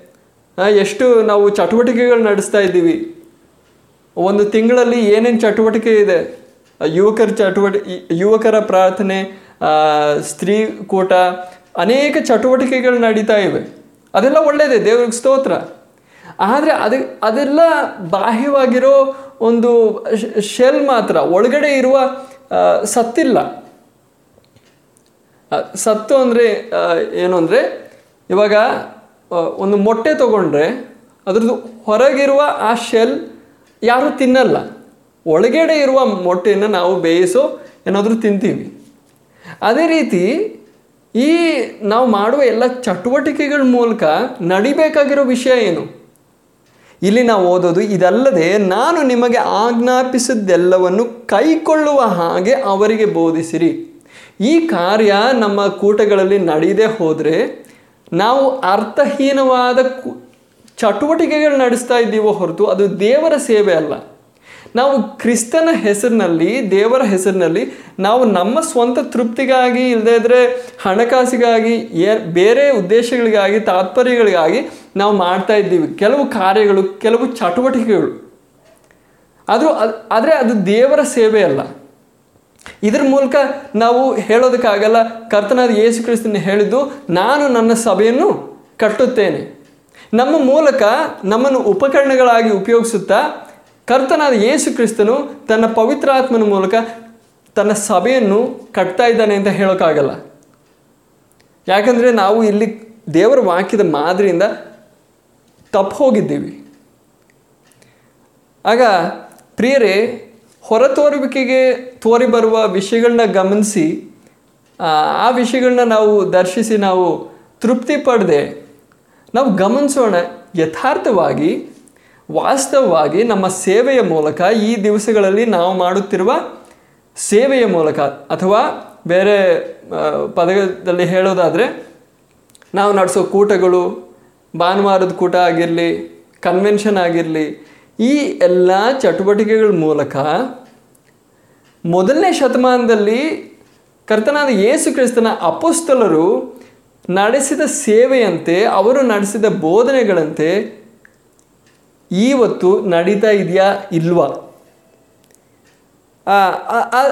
ಎಷ್ಟು ನಾವು ಚಟುವಟಿಕೆಗಳು ನಡೆಸ್ತಾ ಇದ್ದೀವಿ. ಒಂದು ತಿಂಗಳಲ್ಲಿ ಏನೇನು ಚಟುವಟಿಕೆ ಇದೆ? ಯುವಕರ ಚಟುವಟಿ ಯುವಕರ ಪ್ರಾರ್ಥನೆ ಸ್ತ್ರೀ ಕೂಟ, ಅನೇಕ ಚಟುವಟಿಕೆಗಳು ನಡೀತಾ ಇವೆ. ಅದೆಲ್ಲ ಒಳ್ಳೆಯದೇ ದೇವ್ರಿಗೆ ಸ್ತೋತ್ರ. ಆದರೆ ಅದು, ಅದೆಲ್ಲ ಬಾಹ್ಯವಾಗಿರೋ ಒಂದು ಶೆಲ್ ಮಾತ್ರ, ಒಳಗಡೆ ಇರುವ ಸತ್ತಿಲ್ಲ. ಸತ್ತು ಅಂದರೆ ಏನು ಅಂದರೆ, ಇವಾಗ ಒಂದು ಮೊಟ್ಟೆ ತಗೊಂಡ್ರೆ ಅದರದ್ದು ಹೊರಗಿರುವ ಆ ಶೆಲ್ ಯಾರೂ ತಿನ್ನಲ್ಲ. ಒಳಗಡೆ ಇರುವ ಮೊಟ್ಟೆಯನ್ನು ನಾವು ಬೇಯಿಸೋ ಏನಾದರೂ ತಿಂತೀವಿ. ಅದೇ ರೀತಿ ಈ ನಾವು ಮಾಡುವ ಎಲ್ಲ ಚಟುವಟಿಕೆಗಳ ಮೂಲಕ ನಡಿಬೇಕಾಗಿರೋ ವಿಷಯ ಏನು? ಇಲ್ಲಿ ನಾವು ಓದೋದು ಇದಲ್ಲದೆ ನಾನು ನಿಮಗೆ ಆಜ್ಞಾಪಿಸಿದ್ದೆಲ್ಲವನ್ನು ಕೈಕೊಳ್ಳುವ ಹಾಗೆ ಅವರಿಗೆ ಬೋಧಿಸಿರಿ. ಈ ಕಾರ್ಯ ನಮ್ಮ ಕೂಟಗಳಲ್ಲಿ ನಡೆಯದೇ ಹೋದರೆ ನಾವು ಅರ್ಥಹೀನವಾದ ಚಟುವಟಿಕೆಗಳು ನಡೆಸ್ತಾ ಇದ್ದೀವೋ ಹೊರತು ಅದು ದೇವರ ಸೇವೆ ಅಲ್ಲ. ನಾವು ಕ್ರಿಸ್ತನ ಹೆಸರಿನಲ್ಲಿ, ದೇವರ ಹೆಸರಿನಲ್ಲಿ ನಾವು ನಮ್ಮ ಸ್ವಂತ ತೃಪ್ತಿಗಾಗಿ ಇಲ್ಲದೇ ಇದ್ರೆ ಹಣಕಾಸಿಗಾಗಿ, ಏ, ಬೇರೆ ಉದ್ದೇಶಗಳಿಗಾಗಿ, ತಾತ್ಪರ್ಯಗಳಿಗಾಗಿ ನಾವು ಮಾಡ್ತಾ ಇದ್ದೀವಿ. ಕೆಲವು ಕಾರ್ಯಗಳು, ಕೆಲವು ಚಟುವಟಿಕೆಗಳು. ಅದು, ಅದ್- ಆದರೆ ಅದು ದೇವರ ಸೇವೆ ಅಲ್ಲ. ಇದ್ರ ಮೂಲಕ ನಾವು ಹೇಳೋದಕ್ಕಾಗಲ್ಲ, ಕರ್ತನಾದ ಯೇಸು ಕ್ರಿಸ್ತನ ಹೇಳಿದ್ದು, ನಾನು ನನ್ನ ಸಭೆಯನ್ನು ಕಟ್ಟುತ್ತೇನೆ. ನಮ್ಮ ಮೂಲಕ ನಮ್ಮನ್ನು ಉಪಕರಣಗಳಾಗಿ ಉಪಯೋಗಿಸುತ್ತಾ, ಕರ್ತನಾದ ಯೇಸು ಕ್ರಿಸ್ತನು ತನ್ನ ಪವಿತ್ರಾತ್ಮನ ಮೂಲಕ ತನ್ನ ಸಭೆಯನ್ನು ಕಟ್ತಾ ಇದ್ದಾನೆ ಅಂತ ಹೇಳೋಕ್ಕಾಗಲ್ಲ. ಯಾಕಂದರೆ ನಾವು ಇಲ್ಲಿ ದೇವರ ವಾಕ್ಯದ ಮಾದರಿಯಿಂದ ತಪ್ಪು ಹೋಗಿದ್ದೀವಿ. ಆಗ ಪ್ರಿಯರೇ ಹೊರತೋರುವಿಕೆಗೆ ತೋರಿ ಬರುವ ವಿಷಯಗಳನ್ನ ಗಮನಿಸಿ, ಆ ವಿಷಯಗಳನ್ನ ನಾವು ದರ್ಶಿಸಿ, ನಾವು ತೃಪ್ತಿ ಪಡೆದೆ, ನಾವು ಗಮನಿಸೋಣ. ಯಥಾರ್ಥವಾಗಿ, ವಾಸ್ತವವಾಗಿ ನಮ್ಮ ಸೇವೆಯ ಮೂಲಕ ಈ ದಿವಸಗಳಲ್ಲಿ ನಾವು ಮಾಡುತ್ತಿರುವ ಸೇವೆಯ ಮೂಲಕ ಅಥವಾ ಬೇರೆ ಪದದಲ್ಲಿ ಹೇಳೋದಾದರೆ, ನಾವು ನಡೆಸೋ ಕೂಟಗಳು, ಭಾನುವಾರದ ಕೂಟ ಆಗಿರಲಿ ಕನ್ವೆನ್ಷನ್ ಆಗಿರಲಿ, ಈ ಎಲ್ಲ ಚಟುವಟಿಕೆಗಳ ಮೂಲಕ ಮೊದಲನೇ ಶತಮಾನದಲ್ಲಿ ಕರ್ತನಾದ ಯೇಸು ಕ್ರಿಸ್ತನ ಅಪೋಸ್ತಲರು ನಡೆಸಿದ ಸೇವೆಯಂತೆ, ಅವರು ನಡೆಸಿದ ಬೋಧನೆಗಳಂತೆ ಇವತ್ತು ನಡೀತಾ ಇದೆಯಾ ಇಲ್ವಾ?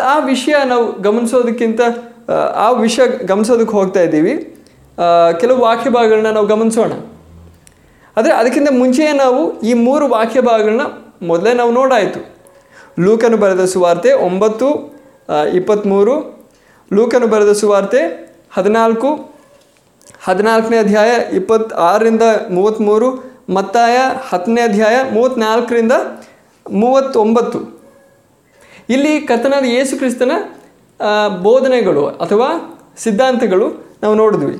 ಆ ವಿಷಯ ನಾವು ಗಮನಿಸೋದಕ್ಕಿಂತ, ಆ ವಿಷಯ ಗಮನಿಸೋದಕ್ಕೆ ಹೋಗ್ತಾ ಇದ್ದೀವಿ. ಕೆಲವು ವಾಕ್ಯ ಭಾಗಗಳನ್ನ ನಾವು ಗಮನಿಸೋಣ. ಆದರೆ ಅದಕ್ಕಿಂತ ಮುಂಚೆಯೇ ನಾವು ಈ ಮೂರು ವಾಕ್ಯ ಭಾಗಗಳನ್ನ ಮೊದಲೇ ನಾವು ನೋಡಾಯಿತು. ಲೂಕನು ಬರೆದ ಸುವಾರ್ತೆ ಒಂಬತ್ತು ಇಪ್ಪತ್ತ್ಮೂರು ಲೂಕನು ಬರೆದ ಸುವಾರ್ತೆ ಹದಿನಾಲ್ಕು, ಹದಿನಾಲ್ಕನೇ ಅಧ್ಯಾಯ ಇಪ್ಪತ್ತಾರರಿಂದ ಮೂವತ್ತ್ಮೂರು ಮತ್ತಾಯ ಹತ್ತನೇ ಅಧ್ಯಾಯ ಮೂವತ್ತ್ನಾಲ್ಕರಿಂದ ಮೂವತ್ತೊಂಬತ್ತು. ಇಲ್ಲಿ ಕರ್ತನಾದ ಯೇಸು ಕ್ರಿಸ್ತನ ಬೋಧನೆಗಳು ಅಥವಾ ಸಿದ್ಧಾಂತಗಳು ನಾವು ನೋಡಿದ್ವಿ.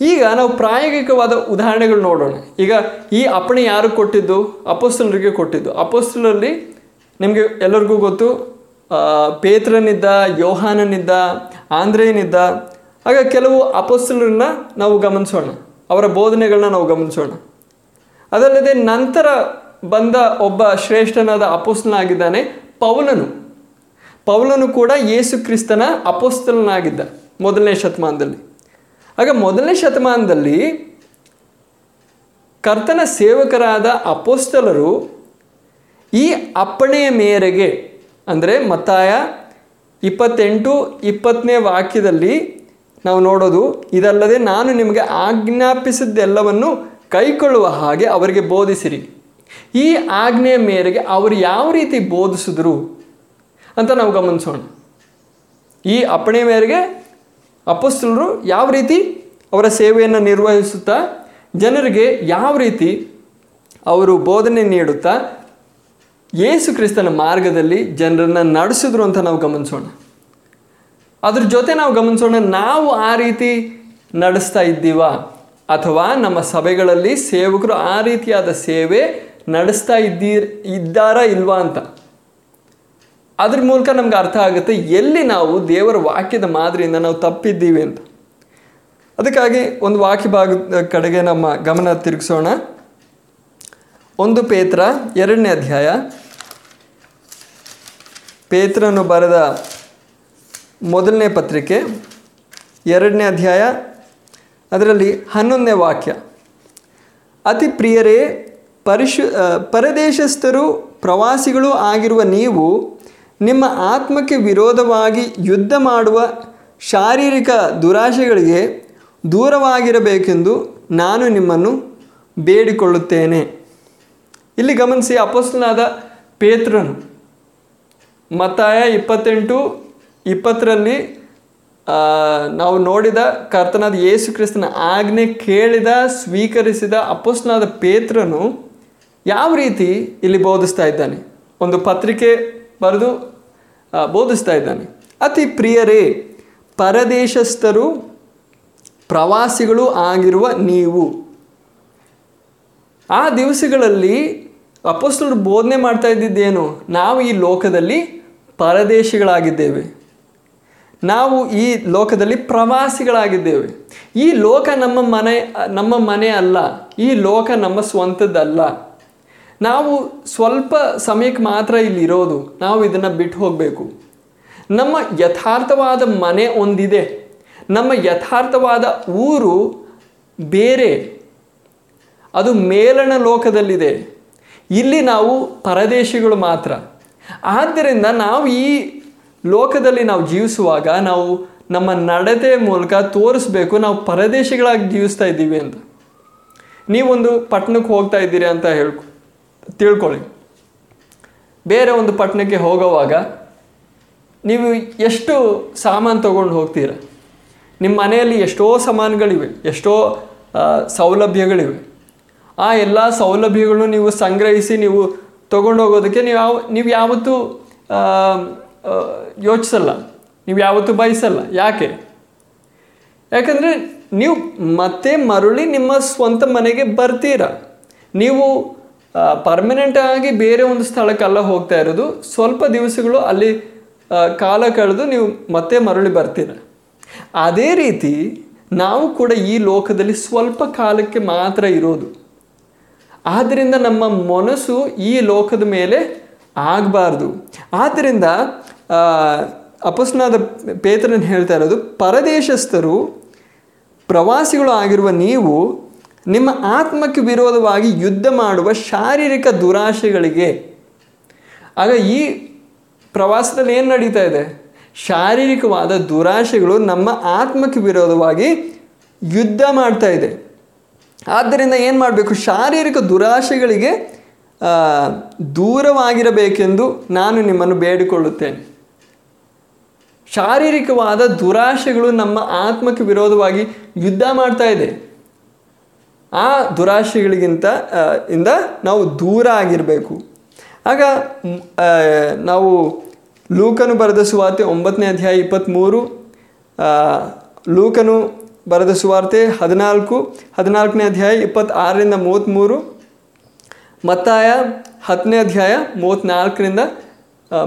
ಈಗ ನಾವು ಪ್ರಾಯೋಗಿಕವಾದ ಉದಾಹರಣೆಗಳು ನೋಡೋಣ. ಈಗ ಈ ಅಪ್ಪಣೆ ಯಾರು ಕೊಟ್ಟಿದ್ದು? ಅಪೋಸ್ತಲರಿಗೆ ಕೊಟ್ಟಿದ್ದು. ಅಪೋಸ್ತಲರಲ್ಲಿ ನಿಮಗೆ ಎಲ್ಲರಿಗೂ ಗೊತ್ತು ಪೇತ್ರನಿದ್ದ, ಯೋಹಾನನಿದ್ದ ಆಂಧ್ರೇನಿದ್ದ ಆಗ ಕೆಲವು ಅಪೋಸ್ತಲರನ್ನ ನಾವು ಗಮನಿಸೋಣ. ಅವರ ಬೋಧನೆಗಳನ್ನ ನಾವು ಗಮನಿಸೋಣ. ಅದಲ್ಲದೆ ನಂತರ ಬಂದ ಒಬ್ಬ ಶ್ರೇಷ್ಠನಾದ ಅಪೋಸ್ತಲನಾಗಿದ್ದಾನೆ ಪೌಲನು. ಪೌಲನು ಕೂಡ ಯೇಸು ಕ್ರಿಸ್ತನ ಅಪೋಸ್ತಲನಾಗಿದ್ದ ಮೊದಲನೇ ಶತಮಾನದಲ್ಲಿ. ಆಗ ಮೊದಲನೇ ಶತಮಾನದಲ್ಲಿ ಕರ್ತನ ಸೇವಕರಾದ ಅಪೋಸ್ತಲರು ಈ ಅಪ್ಪಣೆಯ ಮೇರೆಗೆ, ಅಂದರೆ ಮತ್ತಾಯ ಇಪ್ಪತ್ತೆಂಟು ಇಪ್ಪತ್ತನೇ ವಾಕ್ಯದಲ್ಲಿ ನಾವು ನೋಡೋದು, ಇದಲ್ಲದೆ ನಾನು ನಿಮಗೆ ಆಜ್ಞಾಪಿಸಿದ್ದೆಲ್ಲವನ್ನು ಕೈಕೊಳ್ಳುವ ಹಾಗೆ ಅವರಿಗೆ ಬೋಧಿಸಿರಿ. ಈ ಆಜ್ಞೆಯ ಮೇರೆಗೆ ಅವರು ಯಾವ ರೀತಿ ಬೋಧಿಸಿದ್ರು ಅಂತ ನಾವು ಗಮನಿಸೋಣ. ಈ ಅಪ್ಪಣೆ ಮೇರೆಗೆ ಅಪಸ್ತರು ಯಾವ ರೀತಿ ಅವರ ಸೇವೆಯನ್ನು ನಿರ್ವಹಿಸುತ್ತಾ, ಜನರಿಗೆ ಯಾವ ರೀತಿ ಅವರು ಬೋಧನೆ ನೀಡುತ್ತಾ ಯೇಸು ಕ್ರಿಸ್ತನ ಮಾರ್ಗದಲ್ಲಿ ಜನರನ್ನು ನಡೆಸಿದ್ರು ಅಂತ ನಾವು ಗಮನಿಸೋಣ. ಅದ್ರ ಜೊತೆ ನಾವು ಗಮನಿಸೋಣ, ನಾವು ಆ ರೀತಿ ನಡೆಸ್ತಾ ಇದ್ದೀವಾ? ಅಥವಾ ನಮ್ಮ ಸಭೆಗಳಲ್ಲಿ ಸೇವಕರು ಆ ರೀತಿಯಾದ ಸೇವೆ ನಡೆಸ್ತಾ ಇದ್ದೀರ್, ಇದ್ದಾರಾ ಇಲ್ವಾ ಅಂತ? ಅದ್ರ ಮೂಲಕ ನಮ್ಗೆ ಅರ್ಥ ಆಗುತ್ತೆ, ಎಲ್ಲಿ ನಾವು ದೇವರ ವಾಕ್ಯದ ಮಾದರಿಯಿಂದ ನಾವು ತಪ್ಪಿದ್ದೀವಿ ಅಂತ. ಅದಕ್ಕಾಗಿ ಒಂದು ವಾಕ್ಯ ಭಾಗದ ಕಡೆಗೆ ನಮ್ಮ ಗಮನ ತಿರುಗಿಸೋಣ. ಒಂದು ಪೇತ್ರ ಎರಡನೇ ಅಧ್ಯಾಯ ಪೇತ್ರನು ಬರೆದ ಮೊದಲನೇ ಪತ್ರಿಕೆ, ಎರಡನೇ ಅಧ್ಯಾಯ, ಅದರಲ್ಲಿ ಹನ್ನೊಂದನೇ ವಾಕ್ಯ. ಅತಿ ಪ್ರಿಯರೇ, ಪರಿಶು ಪರದೇಶಸ್ಥರು, ಪ್ರವಾಸಿಗಳು ಆಗಿರುವ ನೀವು ನಿಮ್ಮ ಆತ್ಮಕ್ಕೆ ವಿರೋಧವಾಗಿ ಯುದ್ಧ ಮಾಡುವ ಶಾರೀರಿಕ ದುರಾಶೆಗಳಿಗೆ ದೂರವಾಗಿರಬೇಕೆಂದು ನಾನು ನಿಮ್ಮನ್ನು ಬೇಡಿಕೊಳ್ಳುತ್ತೇನೆ. ಇಲ್ಲಿ ಗಮನಿಸಿ ಅಪಸ್ತನಾದ ಪೇತ್ರನು. ಮತ್ತಾಯ ಇಪ್ಪತ್ತೆಂಟು, ಇಪ್ಪತ್ತರಲ್ಲಿ ನಾವು ನೋಡಿದ ಕರ್ತನಾದ ಯೇಸು ಕ್ರಿಸ್ತನ ಆಜ್ಞೆ ಕೇಳಿದ, ಸ್ವೀಕರಿಸಿದ ಅಪೋಸ್ನಾದ ಪೇತ್ರನು ಯಾವ ರೀತಿ ಇಲ್ಲಿ ಬೋಧಿಸ್ತಾ ಇದ್ದಾನೆ? ಒಂದು ಪತ್ರಿಕೆ ಬರೆದು ಬೋಧಿಸ್ತಾ ಇದ್ದಾನೆ. ಅತಿ ಪ್ರಿಯರೇ, ಪರದೇಶಸ್ಥರು ಪ್ರವಾಸಿಗಳು ಆಗಿರುವ ನೀವು. ಆ ದಿವಸಗಳಲ್ಲಿ ಅಪೋಸ್ತಲರು ಬೋಧನೆ ಮಾಡ್ತಾ ಇದ್ದಿದ್ದೇನು? ನಾವು ಈ ಲೋಕದಲ್ಲಿ ಪರದೇಶಿಗಳಾಗಿದ್ದೇವೆ. ನಾವು ಈ ಲೋಕದಲ್ಲಿ ಪ್ರವಾಸಿಗಳಾಗಿದ್ದೇವೆ. ಈ ಲೋಕ ನಮ್ಮ ಮನೆ ನಮ್ಮ ಮನೆ ಅಲ್ಲ. ಈ ಲೋಕ ನಮ್ಮ ಸ್ವಂತದ್ದಲ್ಲ. ನಾವು ಸ್ವಲ್ಪ ಸಮಯಕ್ಕೆ ಮಾತ್ರ ಇಲ್ಲಿರೋದು ನಾವು ಇದನ್ನು ಬಿಟ್ಟು ಹೋಗಬೇಕು. ನಮ್ಮ ಯಥಾರ್ಥವಾದ ಮನೆ ಒಂದಿದೆ. ನಮ್ಮ ಯಥಾರ್ಥವಾದ ಊರು ಬೇರೆ. ಅದು ಮೇಲಣ ಲೋಕದಲ್ಲಿದೆ. ಇಲ್ಲಿ ನಾವು ಪರದೇಶಿಗಳು ಮಾತ್ರ. ಆದ್ದರಿಂದ ನಾವು ಈ ಲೋಕದಲ್ಲಿ ನಾವು ಜೀವಿಸುವಾಗ ನಾವು ನಮ್ಮ ನಡತೆ ಮೂಲಕ ತೋರಿಸ್ಬೇಕು, ನಾವು ಪರದೇಶಿಗಳಾಗಿ ಜೀವಿಸ್ತಾ ಇದ್ದೀವಿ ಅಂತ. ನೀವೊಂದು ಪಟ್ಟಣಕ್ಕೆ ಹೋಗ್ತಾ ಇದ್ದೀರಿ ಅಂತ ಹೇಳ್ಕೊ, ತಿಳ್ಕೊಳ್ಳಿ. ಬೇರೆ ಒಂದು ಪಟ್ಟಣಕ್ಕೆ ಹೋಗೋವಾಗ ನೀವು ಎಷ್ಟು ಸಾಮಾನು ತೊಗೊಂಡು ಹೋಗ್ತೀರ? ನಿಮ್ಮ ಮನೆಯಲ್ಲಿ ಎಷ್ಟೋ ಸಾಮಾನುಗಳಿವೆ, ಎಷ್ಟೋ ಸೌಲಭ್ಯಗಳಿವೆ. ಆ ಎಲ್ಲ ಸೌಲಭ್ಯಗಳನ್ನು ನೀವು ಸಂಗ್ರಹಿಸಿ ನೀವು ತೊಗೊಂಡೋಗೋದಕ್ಕೆ ನೀವು ಯಾವ, ನೀವು ಯಾವತ್ತೂ ಯೋಚಿಸಲ್ಲ. ನೀವು ಯಾವತ್ತೂ ಬಯಸಲ್ಲ. ಯಾಕೆ? ಯಾಕಂದರೆ ನೀವು ಮತ್ತೆ ಮರಳಿ ನಿಮ್ಮ ಸ್ವಂತ ಮನೆಗೆ ಬರ್ತೀರ. ನೀವು ಪರ್ಮನೆಂಟ್ ಆಗಿ ಬೇರೆ ಒಂದು ಸ್ಥಳಕ್ಕೆಲ್ಲ ಹೋಗ್ತಾ ಇರೋದು. ಸ್ವಲ್ಪ ದಿವಸಗಳು ಅಲ್ಲಿ ಕಾಲ ಕಳೆದು ನೀವು ಮತ್ತೆ ಮರಳಿ ಬರ್ತೀರ. ಅದೇ ರೀತಿ ನಾವು ಕೂಡ ಈ ಲೋಕದಲ್ಲಿ ಸ್ವಲ್ಪ ಕಾಲಕ್ಕೆ ಮಾತ್ರ ಇರೋದು. ಆದ್ದರಿಂದ ನಮ್ಮ ಮನಸ್ಸು ಈ ಲೋಕದ ಮೇಲೆ ಆಗಬಾರ್ದು. ಆದ್ದರಿಂದ ಅಪಸ್ನಾದ ಪೇತ್ರನ ಹೇಳ್ತಾ ಇರೋದು, ಪರದೇಶಸ್ಥರು, ಪ್ರವಾಸಿಗಳು ಆಗಿರುವ ನೀವು ನಿಮ್ಮ ಆತ್ಮಕ್ಕೆ ವಿರೋಧವಾಗಿ ಯುದ್ಧ ಮಾಡುವ ಶಾರೀರಿಕ ದುರಾಶೆಗಳಿಗೆ. ಆಗ ಈ ಪ್ರವಾಸದಲ್ಲಿ ಏನು ನಡೀತಾ ಇದೆ? ಶಾರೀರಿಕವಾದ ದುರಾಶೆಗಳು ನಮ್ಮ ಆತ್ಮಕ್ಕೆ ವಿರೋಧವಾಗಿ ಯುದ್ಧ ಮಾಡ್ತಾ ಇದೆ. ಆದ್ದರಿಂದ ಏನು ಮಾಡಬೇಕು? ಶಾರೀರಿಕ ದುರಾಶೆಗಳಿಗೆ ದೂರವಾಗಿರಬೇಕೆಂದು ನಾನು ನಿಮ್ಮನ್ನು ಬೇಡಿಕೊಳ್ಳುತ್ತೇನೆ. ಶಾರೀರಿಕವಾದ ದುರಾಶೆಗಳು ನಮ್ಮ ಆತ್ಮಕ್ಕೆ ವಿರೋಧವಾಗಿ ಯುದ್ಧ ಮಾಡ್ತಾ ಇದೆ. ಆ ದುರಾಶೆಗಳಿಗಿಂತ ಇಂದ ನಾವು ದೂರ ಆಗಿರಬೇಕು. ಆಗ ನಾವು ಲೂಕನು ಬರೆದ ಸುವಾರ್ತೆ ಒಂಬತ್ತನೇ ಅಧ್ಯಾಯ ಇಪ್ಪತ್ತ್ಮೂರು ಲೂಕನು ಬರೆದ ಸುವಾರ್ತೆ ಹದಿನಾಲ್ಕು, ಹದಿನಾಲ್ಕನೇ ಅಧ್ಯಾಯ ಇಪ್ಪತ್ತಾರರಿಂದ ಮೂವತ್ತ್ಮೂರು, ಮತ್ತಾಯ ಹತ್ತನೇ ಅಧ್ಯಾಯ ಮೂವತ್ತ್ನಾಲ್ಕರಿಂದ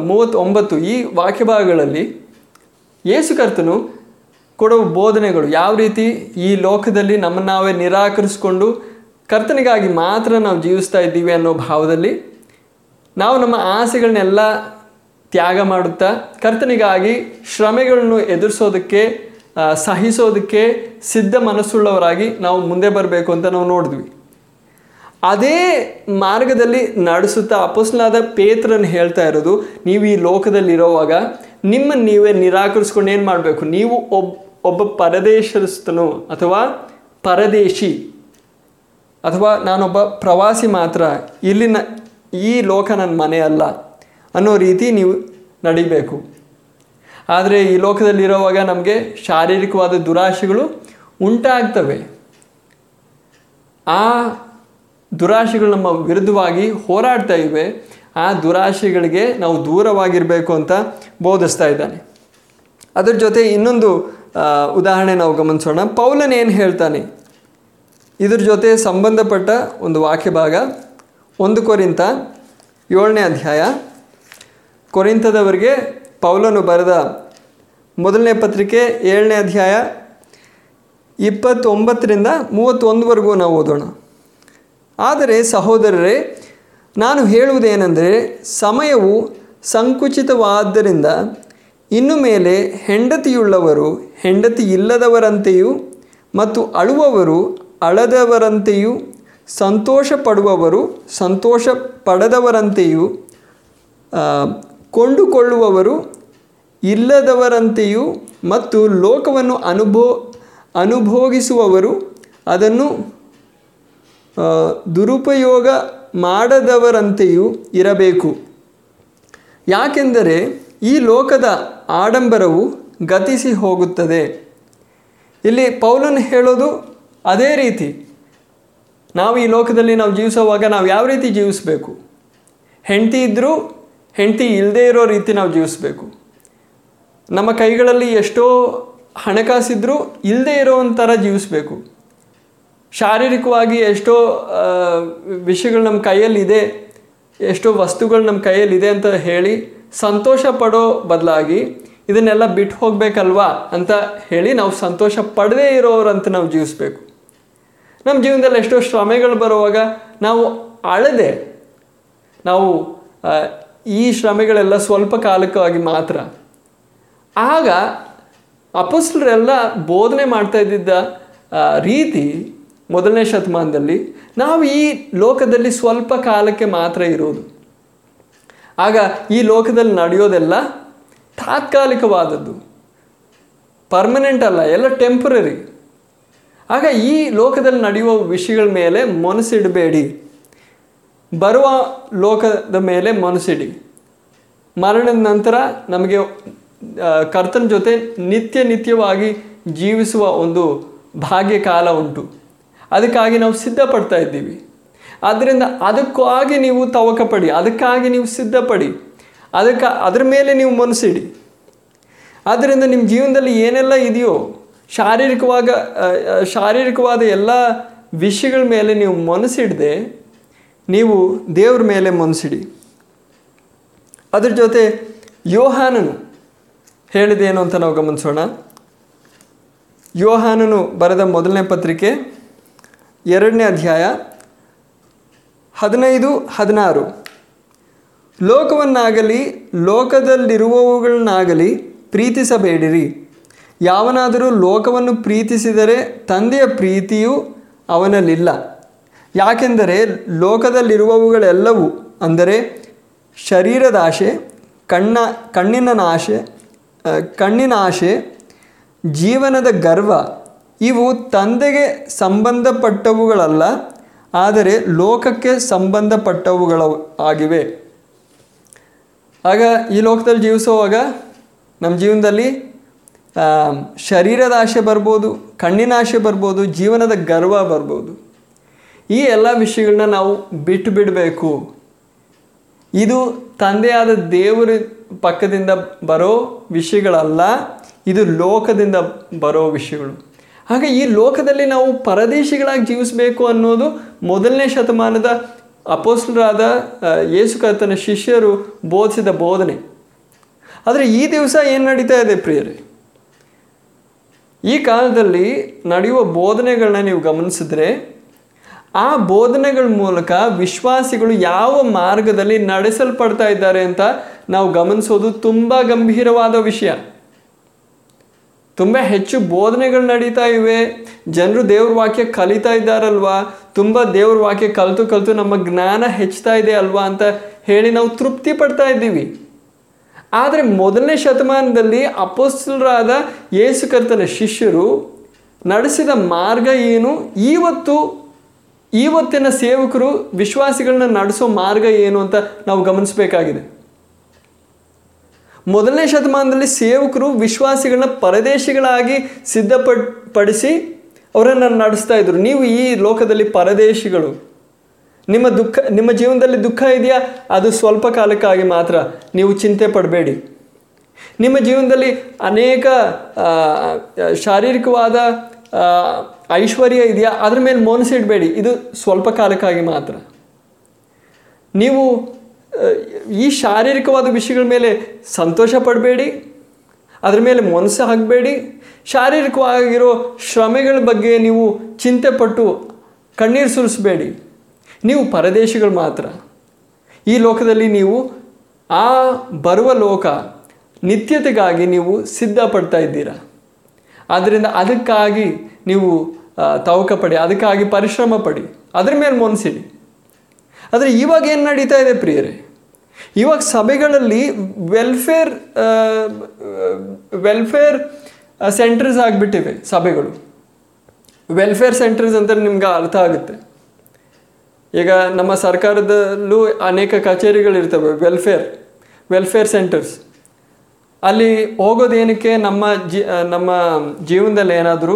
ಮೂವತ್ತೊಂಬತ್ತು. ಈ ವಾಕ್ಯಭಾಗಗಳಲ್ಲಿ ಕರ್ತನು ಕೊಡುವ ಬೋಧನೆಗಳು ಯಾವ ರೀತಿ? ಈ ಲೋಕದಲ್ಲಿ ನಮ್ಮನ್ನು ನಾವೇ ನಿರಾಕರಿಸಿಕೊಂಡು ಕರ್ತನಿಗಾಗಿ ಮಾತ್ರ ನಾವು ಜೀವಿಸ್ತಾ ಇದ್ದೀವಿ ಅನ್ನೋ ಭಾವದಲ್ಲಿ ನಾವು ನಮ್ಮ ಆಸೆಗಳನ್ನೆಲ್ಲ ತ್ಯಾಗ ಮಾಡುತ್ತಾ ಕರ್ತನಿಗಾಗಿ ಶ್ರಮೆಗಳನ್ನು ಎದುರಿಸೋದಕ್ಕೆ ಸಹಿಸೋದಕ್ಕೆ ಸಿದ್ಧ ಮನಸ್ಸುಳ್ಳವರಾಗಿ ನಾವು ಮುಂದೆ ಬರಬೇಕು ಅಂತ ನಾವು ನೋಡಿದ್ವಿ. ಅದೇ ಮಾರ್ಗದಲ್ಲಿ ನಡೆಸುತ್ತಾ ಅಪಸ್ಲಾದ ಪೇತ್ರನ್ ಹೇಳ್ತಾ ಇರೋದು, ನೀವು ಈ ಲೋಕದಲ್ಲಿರೋವಾಗ ನಿಮ್ಮನ್ನು ನೀವೇ ನಿರಾಕರಿಸ್ಕೊಂಡು ಏನು ಮಾಡಬೇಕು? ನೀವು ಒಬ್ಬ ಒಬ್ಬ ಪರದೇಶಸ್ಥನು ಅಥವಾ ಪರದೇಶಿ ಅಥವಾ ನಾನೊಬ್ಬ ಪ್ರವಾಸಿ ಮಾತ್ರ ಇಲ್ಲಿನ ಈ ಲೋಕ ನನ್ನ ಮನೆ ಅಲ್ಲ ಅನ್ನೋ ರೀತಿ ನೀವು ನಡಿಬೇಕು. ಆದರೆ ಈ ಲೋಕದಲ್ಲಿರುವಾಗ ನಮಗೆ ಶಾರೀರಿಕವಾದ ದುರಾಶೆಗಳು ಉಂಟಾಗ್ತವೆ. ಆ ದುರಾಶೆಗಳು ನಮ್ಮ ವಿರುದ್ಧವಾಗಿ ಹೋರಾಡ್ತಾ ಇವೆ. ಆ ದುರಾಶೆಗಳಿಗೆ ನಾವು ದೂರವಾಗಿರಬೇಕು ಅಂತ ಬೋಧಿಸ್ತಾ ಇದ್ದಾನೆ. ಅದ್ರ ಜೊತೆ ಇನ್ನೊಂದು ಉದಾಹರಣೆ ನಾವು ಗಮನಿಸೋಣ. ಪೌಲನ್ ಏನು ಹೇಳ್ತಾನೆ? ಇದ್ರ ಜೊತೆ ಸಂಬಂಧಪಟ್ಟ ಒಂದು ವಾಕ್ಯ ಭಾಗ, ಒಂದು ಕೊರಿಂತ ಏಳನೇ ಅಧ್ಯಾಯ. ಕೊರಿಂತದವರಿಗೆ ಪೌಲನು ಬರೆದ ಮೊದಲನೇ ಪತ್ರಿಕೆ ಏಳನೇ ಅಧ್ಯಾಯ ಇಪ್ಪತ್ತೊಂಬತ್ತರಿಂದ ಮೂವತ್ತೊಂದುವರೆಗೂ ನಾವು ಓದೋಣ. ಆದರೆ ಸಹೋದರರೇ, ನಾನು ಹೇಳುವುದೇನೆಂದರೆ, ಸಮಯವು ಸಂಕುಚಿತವಾದ್ದರಿಂದ ಇನ್ನು ಮೇಲೆ ಹೆಂಡತಿಯುಳ್ಳವರು ಹೆಂಡತಿ ಇಲ್ಲದವರಂತೆಯೂ ಮತ್ತು ಅಳುವವರು ಅಳದವರಂತೆಯೂ ಸಂತೋಷ ಪಡುವವರು ಸಂತೋಷ ಪಡದವರಂತೆಯೂ ಕೊಂಡುಕೊಳ್ಳುವವರು ಇಲ್ಲದವರಂತೆಯೂ ಮತ್ತು ಲೋಕವನ್ನು ಅನುಭೋ, ಅನುಭೋಗಿಸುವವರು ಅದನ್ನು ದುರುಪಯೋಗ ಮಾಡದವರಂತೆಯೂ ಇರಬೇಕು. ಯಾಕೆಂದರೆ ಈ ಲೋಕದ ಆಡಂಬರವು ಗತಿಸಿ ಹೋಗುತ್ತದೆ. ಇಲ್ಲಿ ಪೌಲನ್ ಹೇಳೋದು ಅದೇ ರೀತಿ. ನಾವು ಈ ಲೋಕದಲ್ಲಿ ನಾವು ಜೀವಿಸುವಾಗ ನಾವು ಯಾವ ರೀತಿ ಜೀವಿಸಬೇಕು? ಹೆಂಡತಿ ಇದ್ದರೂ ಹೆಂಡತಿ ಇಲ್ಲದೇ ಇರೋ ರೀತಿ ನಾವು ಜೀವಿಸಬೇಕು. ನಮ್ಮ ಕೈಗಳಲ್ಲಿ ಎಷ್ಟೋ ಹಣಕಾಸಿದ್ರೂ ಇಲ್ಲದೇ ಇರೋ ಒಂಥರ ಜೀವಿಸಬೇಕು. ಶಾರೀರಿಕವಾಗಿ ಎಷ್ಟೋ ವಿಷಯಗಳು ನಮ್ಮ ಕೈಯಲ್ಲಿದೆ, ಎಷ್ಟೋ ವಸ್ತುಗಳು ನಮ್ಮ ಕೈಯಲ್ಲಿದೆ ಅಂತ ಹೇಳಿ ಸಂತೋಷ ಪಡೋ ಬದಲಾಗಿ ಇದನ್ನೆಲ್ಲ ಬಿಟ್ಟು ಹೋಗಬೇಕಲ್ವಾ ಅಂತ ಹೇಳಿ ನಾವು ಸಂತೋಷ ಪಡದೇ ಇರೋರಂತ ನಾವು ಜೀವಿಸ್ಬೇಕು. ನಮ್ಮ ಜೀವನದಲ್ಲಿ ಎಷ್ಟೋ ಶ್ರಮೆಗಳು ಬರುವಾಗ ನಾವು ಅಳದೆ, ನಾವು ಈ ಶ್ರಮೆಗಳೆಲ್ಲ ಸ್ವಲ್ಪ ಕಾಲಕ್ಕಾಗಿ ಮಾತ್ರ. ಆಗ ಅಪಸ್ಲರೆಲ್ಲ ಬೋಧನೆ ಮಾಡ್ತಾ ಇದ್ದಿದ್ದ ರೀತಿ ಮೊದಲನೇ ಶತಮಾನದಲ್ಲಿ ನಾವು ಈ ಲೋಕದಲ್ಲಿ ಸ್ವಲ್ಪ ಕಾಲಕ್ಕೆ ಮಾತ್ರ ಇರೋದು ಆಗ ಈ ಲೋಕದಲ್ಲಿ ನಡೆಯೋದೆಲ್ಲ ತಾತ್ಕಾಲಿಕವಾದದ್ದು. ಪರ್ಮನೆಂಟ್ ಅಲ್ಲ, ಎಲ್ಲ ಟೆಂಪ್ರರಿ ಆಗ ಈ ಲೋಕದಲ್ಲಿ ನಡೆಯುವ ವಿಷಯಗಳ ಮೇಲೆ ಮನಸ್ಸಿಡಬೇಡಿ. ಬರುವ ಲೋಕದ ಮೇಲೆ ಮನಸ್ಸಿಡಿ ಮರಣದ ನಂತರ ನಮಗೆ ಕರ್ತನ ಜೊತೆ ನಿತ್ಯ ನಿತ್ಯವಾಗಿ ಜೀವಿಸುವ ಒಂದು ಭಾಗ್ಯ ಕಾಲ ಉಂಟು. ಅದಕ್ಕಾಗಿ ನಾವು ಸಿದ್ಧಪಡ್ತಾ ಇದ್ದೀವಿ. ಆದ್ದರಿಂದ ಅದಕ್ಕಾಗಿ ನೀವು ತವಕ ಪಡಿ ಅದಕ್ಕಾಗಿ ನೀವು ಸಿದ್ಧಪಡಿ, ಅದಕ್ಕೆ, ಅದರ ಮೇಲೆ ನೀವು ಮನಸ್ಸಿಡಿ ಆದ್ದರಿಂದ ನಿಮ್ಮ ಜೀವನದಲ್ಲಿ ಏನೆಲ್ಲ ಇದೆಯೋ, ಶಾರೀರಿಕವಾಗ ಶಾರೀರಿಕವಾದ ಎಲ್ಲ ವಿಷಯಗಳ ಮೇಲೆ ನೀವು ಮನಸ್ಸಿಡದೆ ನೀವು ದೇವ್ರ ಮೇಲೆ ಮನಸ್ಸಿಡಿ ಅದ್ರ ಜೊತೆ ಯೋಹಾನನು ಹೇಳಿದೇನು ಅಂತ ನಾವು ಗಮನಿಸೋಣ. ಯೋಹಾನನು ಬರೆದ ಮೊದಲನೇ ಪತ್ರಿಕೆ ಎರಡನೇ ಅಧ್ಯಾಯ ಹದಿನೈದು, ಹದಿನಾರು. ಲೋಕವನ್ನಾಗಲಿ, ಲೋಕದಲ್ಲಿರುವವುಗಳನ್ನಾಗಲಿ ಪ್ರೀತಿಸಬೇಡಿರಿ. ಯಾವನಾದರೂ ಲೋಕವನ್ನು ಪ್ರೀತಿಸಿದರೆ ತಂದೆಯ ಪ್ರೀತಿಯು ಅವನಲ್ಲಿಲ್ಲ. ಯಾಕೆಂದರೆ ಲೋಕದಲ್ಲಿರುವವುಗಳೆಲ್ಲವೂ ಅಂದರೆ ಶರೀರದ ಆಶೆ ಕಣ್ಣ, ಕಣ್ಣಿನ ನಾಶೆ ಕಣ್ಣಿನ ಆಶೆ, ಜೀವನದ ಗರ್ವ, ಇವು ತಂದೆಗೆ ಸಂಬಂಧಪಟ್ಟವುಗಳಲ್ಲ, ಆದರೆ ಲೋಕಕ್ಕೆ ಸಂಬಂಧಪಟ್ಟವುಗಳ ಆಗಿವೆ. ಆಗ ಈ ಲೋಕದಲ್ಲಿ ಜೀವಿಸುವಾಗ ನಮ್ಮ ಜೀವನದಲ್ಲಿ ಶರೀರದ ಆಶೆ ಬರ್ಬೋದು, ಕಣ್ಣಿನ ಆಶೆ ಬರ್ಬೋದು, ಜೀವನದ ಗರ್ವ ಬರ್ಬೋದು. ಈ ಎಲ್ಲ ವಿಷಯಗಳನ್ನ ನಾವು ಬಿಟ್ಟು ಬಿಡಬೇಕು. ಇದು ತಂದೆಯಾದ ದೇವರ ಪಕ್ಕದಿಂದ ಬರೋ ವಿಷಯಗಳಲ್ಲ, ಇದು ಲೋಕದಿಂದ ಬರೋ ವಿಷಯಗಳು. ಹಾಗೆ ಈ ಲೋಕದಲ್ಲಿ ನಾವು ಪರದೇಶಿಗಳಾಗಿ ಜೀವಿಸಬೇಕು ಅನ್ನೋದು ಮೊದಲನೇ ಶತಮಾನದ ಅಪೋಸ್ಲರಾದ ಯೇಸುಕರ್ತನ ಯೇಸು ಕರ್ತನ ಶಿಷ್ಯರು ಬೋಧಿಸಿದ ಬೋಧನೆ. ಆದರೆ ಈ ದಿವಸ ಏನು ನಡೀತಾ ಇದೆ ಪ್ರಿಯರೇ? ಈ ಕಾಲದಲ್ಲಿ ನಡೆಯುವ ಬೋಧನೆಗಳನ್ನ ನೀವು ಗಮನಿಸಿದ್ರೆ ಆ ಬೋಧನೆಗಳ ಮೂಲಕ ವಿಶ್ವಾಸಿಗಳು ಯಾವ ಮಾರ್ಗದಲ್ಲಿ ನಡೆಸಲ್ಪಡ್ತಾ ಇದ್ದಾರೆ ಅಂತ ನಾವು ಗಮನಿಸೋದು ತುಂಬ ಗಂಭೀರವಾದ ವಿಷಯ. ತುಂಬ ಹೆಚ್ಚು ಬೋಧನೆಗಳು ನಡೀತಾ ಇವೆ. ಜನರು ದೇವ್ರ ವಾಕ್ಯ ಕಲಿತಾ ಇದ್ದಾರಲ್ವಾ? ತುಂಬ ದೇವ್ರ ವಾಕ್ಯ ಕಲಿತು ಕಲಿತು ನಮ್ಮ ಜ್ಞಾನ ಹೆಚ್ಚುತ್ತಾ ಇದೆ ಅಲ್ವಾ ಅಂತ ಹೇಳಿ ನಾವು ತೃಪ್ತಿ ಪಡ್ತಾ ಇದ್ದೀವಿ. ಆದರೆ ಮೊದಲನೇ ಶತಮಾನದಲ್ಲಿ ಅಪೋಸ್ತಲರಾದ ಯೇಸುಕರ್ತನ ಶಿಷ್ಯರು ನಡೆಸಿದ ಮಾರ್ಗ ಏನು? ಇವತ್ತು ಇವತ್ತಿನ ಸೇವಕರು ವಿಶ್ವಾಸಿಗಳನ್ನ ನಡೆಸೋ ಮಾರ್ಗ ಏನು ಅಂತ ನಾವು ಗಮನಿಸಬೇಕಾಗಿದೆ. ಮೊದಲನೇ ಶತಮಾನದಲ್ಲಿ ಸೇವಕರು ವಿಶ್ವಾಸಿಗಳನ್ನ ಪರದೇಶಿಗಳಾಗಿ ಸಿದ್ಧಪಡ್ ಪಡಿಸಿ ಅವರನ್ನು ನಡೆಸ್ತಾ ಇದ್ರು. ನೀವು ಈ ಲೋಕದಲ್ಲಿ ಪರದೇಶಿಗಳು. ನಿಮ್ಮ ದುಃಖ, ನಿಮ್ಮ ಜೀವನದಲ್ಲಿ ದುಃಖ ಇದೆಯಾ? ಅದು ಸ್ವಲ್ಪ ಕಾಲಕ್ಕಾಗಿ ಮಾತ್ರ. ನೀವು ಚಿಂತೆ ಪಡಬೇಡಿ. ನಿಮ್ಮ ಜೀವನದಲ್ಲಿ ಅನೇಕ ಶಾರೀರಿಕವಾದ ಐಶ್ವರ್ಯ ಇದೆಯಾ? ಅದ್ರ ಮೇಲೆ ಮೋನಿಸಿಡಬೇಡಿ ಇದು ಸ್ವಲ್ಪ ಕಾಲಕ್ಕಾಗಿ ಮಾತ್ರ. ನೀವು ಈ ಶಾರೀರಿಕವಾದ ವಿಷಯಗಳ ಮೇಲೆ ಸಂತೋಷ ಪಡಬೇಡಿ. ಅದ್ರ ಮೇಲೆ ಮನಸ್ಸು ಹಾಕಬೇಡಿ. ಶಾರೀರಿಕವಾಗಿರೋ ಶ್ರಮೆಗಳ ಬಗ್ಗೆ ನೀವು ಚಿಂತೆ ಪಟ್ಟು ಕಣ್ಣೀರು ಸುರಿಸಬೇಡಿ. ನೀವು ಪರದೇಶಿಗಳು ಮಾತ್ರ. ಈ ಲೋಕದಲ್ಲಿ ನೀವು, ಆ ಬರುವ ಲೋಕ ನಿತ್ಯತೆಗಾಗಿ ನೀವು ಸಿದ್ಧಪಡ್ತಾ ಇದ್ದೀರಾ? ಆದ್ದರಿಂದ ಅದಕ್ಕಾಗಿ ನೀವು ತವಕ ಪಡಿ ಅದಕ್ಕಾಗಿ ಪರಿಶ್ರಮ ಪಡಿ ಅದ್ರ ಮೇಲೆ ಮನಸ್ಸಿಡಿ ಆದರೆ ಇವಾಗ ಏನು ನಡೀತಾ ಇದೆ ಪ್ರಿಯರೇ? ಇವಾಗ ಸಭೆಗಳಲ್ಲಿ ವೆಲ್ಫೇರ್ ವೆಲ್ಫೇರ್ ಸೆಂಟರ್ಸ್ ಆಗಿಬಿಟ್ಟಿವೆ ಸಭೆಗಳು. ವೆಲ್ಫೇರ್ ಸೆಂಟರ್ಸ್ ಅಂತ ನಿಮ್ಗೆ ಅರ್ಥ ಆಗುತ್ತೆ. ಈಗ ನಮ್ಮ ಸರ್ಕಾರದಲ್ಲೂ ಅನೇಕ ಕಚೇರಿಗಳಿರ್ತವೆ ವೆಲ್ಫೇರ್ ವೆಲ್ಫೇರ್ ಸೆಂಟರ್ಸ್ ಅಲ್ಲಿ ಹೋಗೋದೇನಕ್ಕೆ ನಮ್ಮ ಜಿ ನಮ್ಮ ಜೀವನದಲ್ಲಿ ಏನಾದರೂ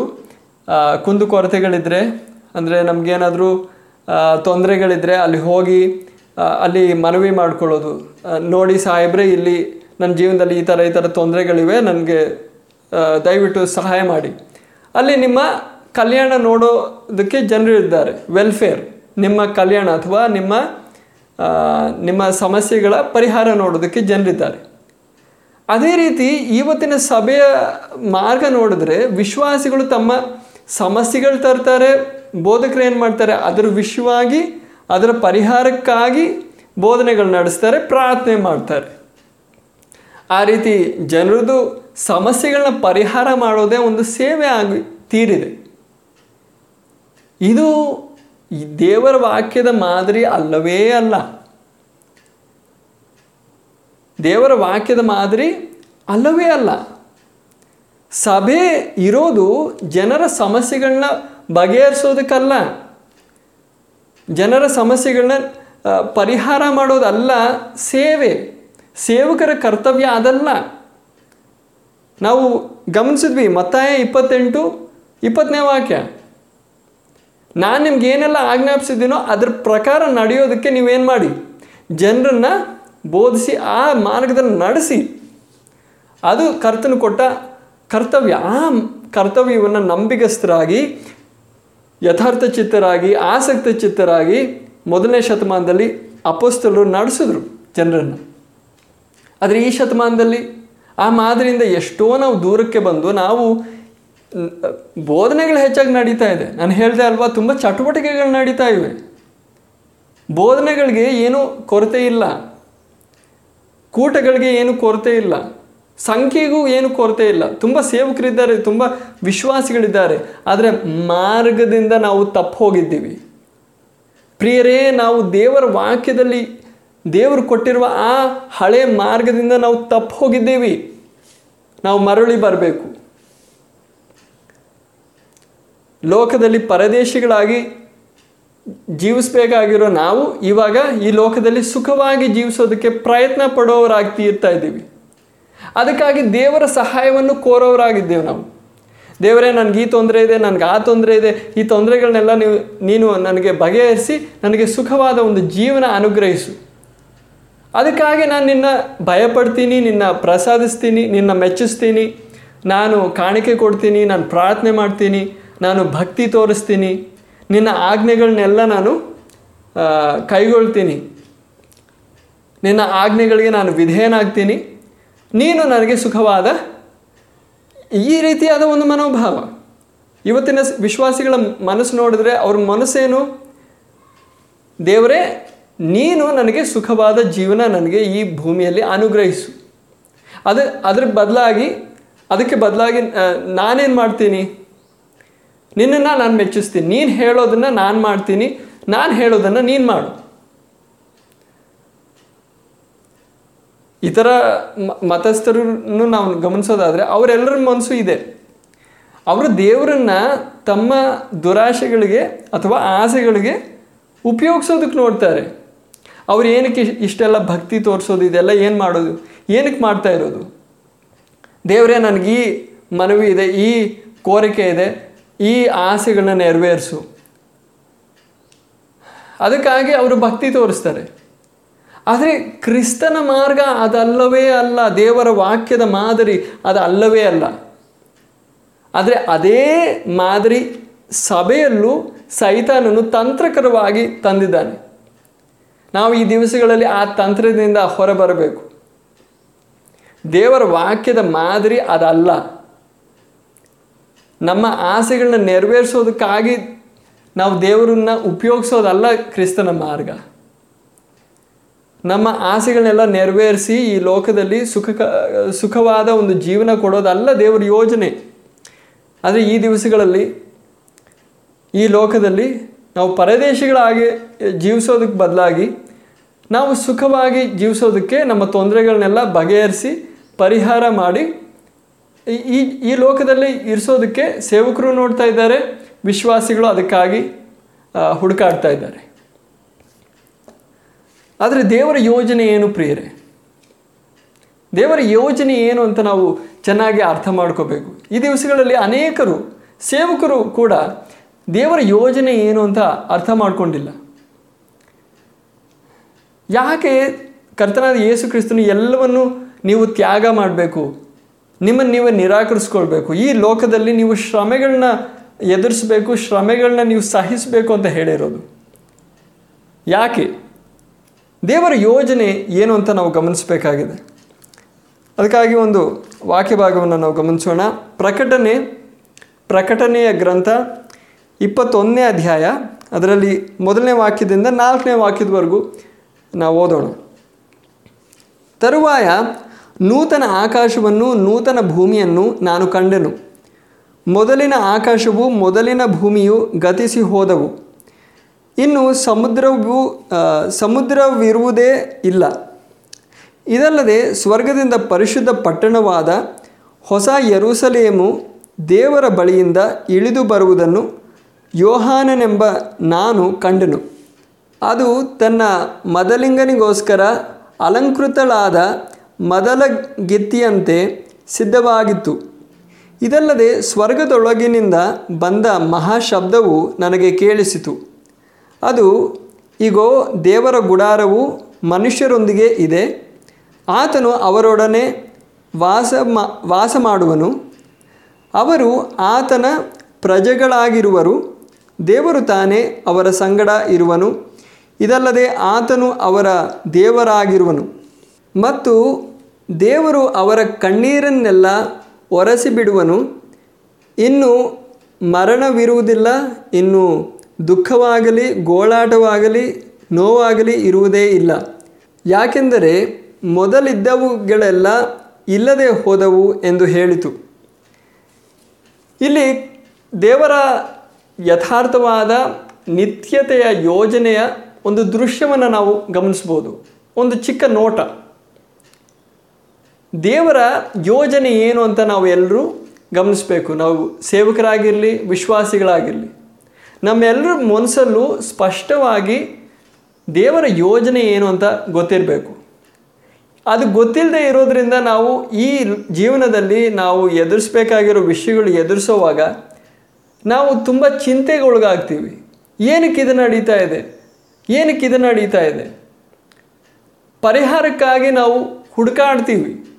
ಕುಂದುಕೊರತೆಗಳಿದ್ದರೆ ಅಂದರೆ ನಮಗೇನಾದರೂ ತೊಂದರೆಗಳಿದ್ದರೆ ಅಲ್ಲಿ ಹೋಗಿ ಅಲ್ಲಿ ಮನವಿ ಮಾಡ್ಕೊಳ್ಳೋದು. ನೋಡಿ ಸಾಹೇಬ್ರೆ, ಇಲ್ಲಿ ನನ್ನ ಜೀವನದಲ್ಲಿ ಈ ಥರ ಈ ಥರ ತೊಂದರೆಗಳಿವೆ, ನನಗೆ ದಯವಿಟ್ಟು ಸಹಾಯ ಮಾಡಿ. ಅಲ್ಲಿ ನಿಮ್ಮ ಕಲ್ಯಾಣ ನೋಡೋದಕ್ಕೆ ಜನರು ಇದ್ದಾರೆ. ವೆಲ್ಫೇರ್ ನಿಮ್ಮ ಕಲ್ಯಾಣ ಅಥವಾ ನಿಮ್ಮ ನಿಮ್ಮ ಸಮಸ್ಯೆಗಳ ಪರಿಹಾರ ನೋಡೋದಕ್ಕೆ ಜನರಿದ್ದಾರೆ. ಅದೇ ರೀತಿ ಇವತ್ತಿನ ಸಭೆಯ ಮಾರ್ಗ ನೋಡಿದ್ರೆ ವಿಶ್ವಾಸಿಗಳು ತಮ್ಮ ಸಮಸ್ಯೆಗಳು ತರ್ತಾರೆ, ಬೋಧಕರು ಏನು ಮಾಡ್ತಾರೆ? ಅದರ ವಿಷಯವಾಗಿ ಅದರ ಪರಿಹಾರಕ್ಕಾಗಿ ಬೋಧನೆಗಳು ನಡೆಸ್ತಾರೆ, ಪ್ರಾರ್ಥನೆ ಮಾಡ್ತಾರೆ. ಆ ರೀತಿ ಜನರದು ಸಮಸ್ಯೆಗಳನ್ನ ಪರಿಹಾರ ಮಾಡೋದೇ ಒಂದು ಸೇವೆ ಆಗಿ ತೀರಿದೆ. ಇದು ದೇವರ ವಾಕ್ಯದ ಮಾದರಿ ಅಲ್ಲವೇ ಅಲ್ಲ. ದೇವರ ವಾಕ್ಯದ ಮಾದರಿ ಅಲ್ಲವೇ ಅಲ್ಲ. ಸಭೆ ಇರೋದು ಜನರ ಸಮಸ್ಯೆಗಳನ್ನ ಬಗೆಹರಿಸೋದಕ್ಕಲ್ಲ. ಜನರ ಸಮಸ್ಯೆಗಳನ್ನ ಪರಿಹಾರ ಮಾಡೋದಲ್ಲ ಸೇವೆ. ಸೇವಕರ ಕರ್ತವ್ಯ ಅದಲ್ಲ. ನಾವು ಗಮನಿಸಿದ್ವಿ ಮತ್ತಾಯ ಇಪ್ಪತ್ತೆಂಟು, ಇಪ್ಪತ್ತನೇ ವಾಕ್ಯ. ನಾನು ನಿಮ್ಗೆ ಏನೆಲ್ಲ ಆಜ್ಞಾಪಿಸಿದ್ದೀನೋ ಅದ್ರ ಪ್ರಕಾರ ನಡೆಯೋದಕ್ಕೆ ನೀವೇನು ಮಾಡಿ? ಜನರನ್ನು ಬೋಧಿಸಿ ಆ ಮಾರ್ಗದಲ್ಲಿ ನಡೆಸಿ. ಅದು ಕರ್ತನು ಕೊಟ್ಟ ಕರ್ತವ್ಯ. ಆ ಕರ್ತವ್ಯವನ್ನು ನಂಬಿಗಸ್ಥರಾಗಿ, ಯಥಾರ್ಥ ಚಿತ್ತರಾಗಿ, ಆಸಕ್ತ ಚಿತ್ತರಾಗಿ ಮೊದಲನೇ ಶತಮಾನದಲ್ಲಿ ಅಪೋಸ್ತಲರು ನಡೆಸಿದ್ರು ಜನರನ್ನು. ಆದರೆ ಈ ಶತಮಾನದಲ್ಲಿ ಆ ಮಾದರಿಯಿಂದ ಎಷ್ಟೋ ನಾವು ದೂರಕ್ಕೆ ಬಂದು ನಾವು ಬೋಧನೆಗಳು ಹೆಚ್ಚಾಗಿ ನಡೀತಾ ಇದೆ. ನಾನು ಹೇಳಿದೆ ಅಲ್ವಾ, ತುಂಬ ಚಟುವಟಿಕೆಗಳು ನಡೀತಾ ಇವೆ. ಬೋಧನೆಗಳಿಗೆ ಏನೂ ಕೊರತೆ ಇಲ್ಲ. ಕೂಟಗಳಿಗೆ ಏನು ಕೊರತೆ ಇಲ್ಲ. ಸಂಖ್ಯೆಗೂ ಏನು ಕೊರತೆ ಇಲ್ಲ. ತುಂಬ ಸೇವಕರಿದ್ದಾರೆ, ತುಂಬ ವಿಶ್ವಾಸಿಗಳಿದ್ದಾರೆ. ಆದರೆ ಮಾರ್ಗದಿಂದ ನಾವು ತಪ್ಪು ಹೋಗಿದ್ದೀವಿ. ಪ್ರಿಯರೇ, ನಾವು ದೇವರ ವಾಕ್ಯದಲ್ಲಿ ದೇವರು ಕೊಟ್ಟಿರುವ ಆ ಹಳೆ ಮಾರ್ಗದಿಂದ ನಾವು ತಪ್ಪು ಹೋಗಿದ್ದೀವಿ. ನಾವು ಮರಳಿ ಬರಬೇಕು. ಲೋಕದಲ್ಲಿ ಪರದೇಶಿಗಳಾಗಿ ಜೀವಿಸಬೇಕಾಗಿರೋ ನಾವು ಇವಾಗ ಈ ಲೋಕದಲ್ಲಿ ಸುಖವಾಗಿ ಜೀವಿಸೋದಕ್ಕೆ ಪ್ರಯತ್ನ ಪಡೋರಾಗಿ ತೀರ್ತಾ ಇದ್ದೀವಿ. ಅದಕ್ಕಾಗಿ ದೇವರ ಸಹಾಯವನ್ನು ಕೋರೋರಾಗಿದ್ದೇವೆ ನಾವು. ದೇವರೇ, ನನಗೆ ಈ ತೊಂದರೆ ಇದೆ, ನನಗೆ ಆ ತೊಂದರೆ ಇದೆ, ಈ ತೊಂದರೆಗಳನ್ನೆಲ್ಲ ನೀವು, ನೀನು ನನಗೆ ಬಗೆಹರಿಸಿ, ನನಗೆ ಸುಖವಾದ ಒಂದು ಜೀವನ ಅನುಗ್ರಹಿಸು. ಅದಕ್ಕಾಗಿ ನಾನು ನಿನ್ನ ಭಯಪಡ್ತೀನಿ, ನಿನ್ನ ಪ್ರಸಾದಿಸ್ತೀನಿ, ನಿನ್ನ ಮೆಚ್ಚಿಸ್ತೀನಿ. ನಾನು ಕಾಣಿಕೆ ಕೊಡ್ತೀನಿ, ನಾನು ಪ್ರಾರ್ಥನೆ ಮಾಡ್ತೀನಿ, ನಾನು ಭಕ್ತಿ ತೋರಿಸ್ತೀನಿ. ನಿನ್ನ ಆಜ್ಞೆಗಳನ್ನೆಲ್ಲ ನಾನು ಕೈಗೊಳ್ತೀನಿ. ನಿನ್ನ ಆಜ್ಞೆಗಳಿಗೆ ನಾನು ವಿಧೇಯನಾಗ್ತೀನಿ. ನೀನು ನನಗೆ ಸುಖವಾದ ಈ ರೀತಿಯಾದ ಒಂದು ಮನೋಭಾವ. ಇವತ್ತಿನ ವಿಶ್ವಾಸಿಗಳ ಮನಸ್ಸು ನೋಡಿದ್ರೆ ಅವ್ರ ಮನಸ್ಸೇನು? ದೇವರೇ, ನೀನು ನನಗೆ ಸುಖವಾದ ಜೀವನ ನನಗೆ ಈ ಭೂಮಿಯಲ್ಲಿ ಅನುಗ್ರಹಿಸು. ಅದು, ಅದ್ರ ಬದಲಾಗಿ, ಅದಕ್ಕೆ ಬದಲಾಗಿ ನಾನೇನು ಮಾಡ್ತೀನಿ? ನಿನ್ನನ್ನು ನಾನು ಮೆಚ್ಚಿಸ್ತೀನಿ. ನೀನು ಹೇಳೋದನ್ನು ನಾನು ಮಾಡ್ತೀನಿ. ನಾನು ಹೇಳೋದನ್ನು ನೀನು ಮಾಡು. ಇತರ ಮತಸ್ಥರನ್ನು ನಾವು ಗಮನಿಸೋದಾದರೆ ಅವರೆಲ್ಲರ ಮನಸ್ಸು ಇದೆ. ಅವರು ದೇವರನ್ನ ತಮ್ಮ ದುರಾಶೆಗಳಿಗೆ ಅಥವಾ ಆಸೆಗಳಿಗೆ ಉಪಯೋಗಿಸೋದಕ್ಕೆ ನೋಡ್ತಾರೆ. ಅವ್ರು ಏನಕ್ಕೆ ಇಷ್ಟೆಲ್ಲ ಭಕ್ತಿ ತೋರಿಸೋದು, ಇದೆಲ್ಲ ಏನು ಮಾಡೋದು, ಏನಕ್ಕೆ ಮಾಡ್ತಾ ಇರೋದು? ದೇವರೇ, ನನಗೆ ಈ ಮನವಿ ಇದೆ, ಈ ಕೋರಿಕೆ ಇದೆ. ಈ ಆಸೆಗಳನ್ನ ನೆರವೇರಿಸು. ಅದಕ್ಕಾಗಿ ಅವರು ಭಕ್ತಿ ತೋರಿಸ್ತಾರೆ. ಆದರೆ ಕ್ರಿಸ್ತನ ಮಾರ್ಗ ಅದಲ್ಲವೇ ಅಲ್ಲ, ದೇವರ ವಾಕ್ಯದ ಮಾದರಿ ಅದು ಅಲ್ಲವೇ ಅಲ್ಲ. ಆದರೆ ಅದೇ ಮಾದರಿ ಸಭೆಯಲ್ಲೂ ಸೈತಾನನು ತಂತ್ರಕರವಾಗಿ ತಂದಿದ್ದಾನೆ. ನಾವು ಈ ದಿವಸಗಳಲ್ಲಿ ಆ ತಂತ್ರದಿಂದ ಹೊರಬರಬೇಕು. ದೇವರ ವಾಕ್ಯದ ಮಾದರಿ ಅದಲ್ಲ. ನಮ್ಮ ಆಸೆಗಳನ್ನ ನೆರವೇರಿಸೋದಕ್ಕಾಗಿ ನಾವು ದೇವರನ್ನ ಉಪಯೋಗಿಸೋದಲ್ಲ ಕ್ರಿಸ್ತನ ಮಾರ್ಗ. ನಮ್ಮ ಆಸೆಗಳನ್ನೆಲ್ಲ ನೆರವೇರಿಸಿ ಈ ಲೋಕದಲ್ಲಿ ಸುಖ ಸುಖವಾದ ಒಂದು ಜೀವನ ಕೊಡೋದಲ್ಲ ದೇವರ ಯೋಜನೆ. ಆದರೆ ಈ ದಿವಸಗಳಲ್ಲಿ, ಈ ಲೋಕದಲ್ಲಿ ನಾವು ಪರದೇಶಿಗಳಾಗಿ ಜೀವಿಸೋದಕ್ಕೆ ಬದಲಾಗಿ ನಾವು ಸುಖವಾಗಿ ಜೀವಿಸೋದಕ್ಕೆ ನಮ್ಮ ತೊಂದರೆಗಳನ್ನೆಲ್ಲ ಬಗೆಹರಿಸಿ ಪರಿಹಾರ ಮಾಡಿ ಈ- ಈ ಲೋಕದಲ್ಲಿ ಇರಿಸೋದಕ್ಕೆ ಸೇವಕರು ನೋಡ್ತಾ ಇದ್ದಾರೆ, ವಿಶ್ವಾಸಿಗಳು ಅದಕ್ಕಾಗಿ ಹುಡುಕಾಡ್ತಾ ಇದ್ದಾರೆ. ಆದರೆ ದೇವರ ಯೋಜನೆ ಏನು ಪ್ರಿಯರೇ? ದೇವರ ಯೋಜನೆ ಏನು ಅಂತ ನಾವು ಚೆನ್ನಾಗಿ ಅರ್ಥ ಮಾಡ್ಕೋಬೇಕು. ಈ ದಿವಸಗಳಲ್ಲಿ ಅನೇಕರು, ಸೇವಕರು ಕೂಡ ದೇವರ ಯೋಜನೆ ಏನು ಅಂತ ಅರ್ಥ ಮಾಡ್ಕೊಂಡಿಲ್ಲ. ಯಾಕೆ ಕರ್ತನಾದ ಯೇಸು ಕ್ರಿಸ್ತನು ಎಲ್ಲವನ್ನು ನೀವು ತ್ಯಾಗ ಮಾಡಬೇಕು? ನಿಮ್ಮನ್ನು ನೀವೇ ನಿರಾಕರಿಸ್ಕೊಳ್ಬೇಕು. ಈ ಲೋಕದಲ್ಲಿ ನೀವು ಶ್ರಮೆಗಳನ್ನ ಎದುರಿಸಬೇಕು ಶ್ರಮೆಗಳನ್ನ ನೀವು ಸಹಿಸಬೇಕು ಅಂತ ಹೇಳಿರೋದು. ಯಾಕೆ? ದೇವರ ಯೋಜನೆ ಏನು ಅಂತ ನಾವು ಗಮನಿಸಬೇಕಾಗಿದೆ. ಅದಕ್ಕಾಗಿ ಒಂದು ವಾಕ್ಯ ಭಾಗವನ್ನು ನಾವು ಗಮನಿಸೋಣ. ಪ್ರಕಟಣೆ ಪ್ರಕಟಣೆಯ ಗ್ರಂಥ ಇಪ್ಪತ್ತೊಂದನೇ ಅಧ್ಯಾಯ, ಅದರಲ್ಲಿ ಮೊದಲನೇ ವಾಕ್ಯದಿಂದ ನಾಲ್ಕನೇ ವಾಕ್ಯದವರೆಗೂ ನಾವು ಓದೋಣ. ತರುವಾಯ ನೂತನ ಆಕಾಶವನ್ನು ನೂತನ ಭೂಮಿಯನ್ನು ನಾನು ಕಂಡೆನು. ಮೊದಲಿನ ಆಕಾಶವು ಮೊದಲಿನ ಭೂಮಿಯು ಗತಿಸಿ ಹೋದವು. ಇನ್ನು ಸಮುದ್ರವು ಸಮುದ್ರವಿರುವುದೇ ಇಲ್ಲ. ಇದಲ್ಲದೆ ಸ್ವರ್ಗದಿಂದ ಪರಿಶುದ್ಧ ಪಟ್ಟಣವಾದ ಹೊಸ ಯರೂಸಲೇಮು ದೇವರ ಬಳಿಯಿಂದ ಇಳಿದು ಬರುವುದನ್ನು ಯೋಹಾನನೆಂಬ ನಾನು ಕಂಡೆನು. ಅದು ತನ್ನ ಮದಲಿಂಗನಿಗೋಸ್ಕರ ಅಲಂಕೃತಳಾದ ಮದಲಗಿತ್ತಿಯಂತೆ ಸಿದ್ಧವಾಗಿತ್ತು. ಇದಲ್ಲದೆ ಸ್ವರ್ಗದೊಳಗಿನಿಂದ ಬಂದ ಮಹಾಶಬ್ದವು ನನಗೆ ಕೇಳಿಸಿತು. ಅದು ಈಗೋ ದೇವರ ಗುಡಾರವು ಮನುಷ್ಯರೊಂದಿಗೆ ಇದೆ. ಆತನು ಅವರೊಡನೆ ವಾಸ ಮಾ ವಾಸ ಮಾಡುವನು ಅವರು ಆತನ ಪ್ರಜೆಗಳಾಗಿರುವರು. ದೇವರು ತಾನೇ ಅವರ ಸಂಗಡ ಇರುವನು. ಇದಲ್ಲದೆ ಆತನು ಅವರ ದೇವರಾಗಿರುವನು. ಮತ್ತು ದೇವರು ಅವರ ಕಣ್ಣೀರನ್ನೆಲ್ಲ ಒರೆಸಿಬಿಡುವನು. ಇನ್ನು ಮರಣವಿರುವುದಿಲ್ಲ, ಇನ್ನು ದುಃಖವಾಗಲಿ, ಗೋಳಾಟವಾಗಲಿ, ನೋವಾಗಲಿ ಇರುವುದೇ ಇಲ್ಲ. ಯಾಕೆಂದರೆ ಮೊದಲಿದ್ದವುಗಳೆಲ್ಲ ಇಲ್ಲದೆ ಹೋದವು ಎಂದು ಹೇಳಿತು. ಇಲ್ಲಿ ದೇವರ ಯಥಾರ್ಥವಾದ ನಿತ್ಯತೆಯ ಯೋಜನೆಯ ಒಂದು ದೃಶ್ಯವನ್ನು ನಾವು ಗಮನಿಸ್ಬೋದು. ಒಂದು ಚಿಕ್ಕ ನೋಟ. ದೇವರ ಯೋಜನೆ ಏನು ಅಂತ ನಾವು ಎಲ್ಲರೂ ಗಮನಿಸಬೇಕು. ನಾವು ಸೇವಕರಾಗಿರಲಿ, ವಿಶ್ವಾಸಿಗಳಾಗಿರಲಿ. ನಮ್ಮೆಲ್ಲರ ಮನಸ್ಸಲ್ಲೂ ಸ್ಪಷ್ಟವಾಗಿ ದೇವರ ಯೋಜನೆ ಏನು ಅಂತ ಗೊತ್ತಿರಬೇಕು. ಅದು ಗೊತ್ತಿಲ್ಲದೆ ಇರೋದರಿಂದ ನಾವು ಈ ಜೀವನದಲ್ಲಿ ನಾವು ಎದುರಿಸ್ಬೇಕಾಗಿರೋ ವಿಷಯಗಳು ಎದುರಿಸೋವಾಗ ನಾವು ತುಂಬ ಚಿಂತೆಗೊಳಗಾಗ್ತೀವಿ. ಏನಕ್ಕೆ ಇದು ನಡೀತಾ ಇದೆ? ಏನಕ್ಕೆ ಇದು ನಡೀತಾ ಇದೆ? ಪರಿಹಾರಕ್ಕಾಗಿ ನಾವು ಹುಡುಕಾಡ್ತೀವಿ.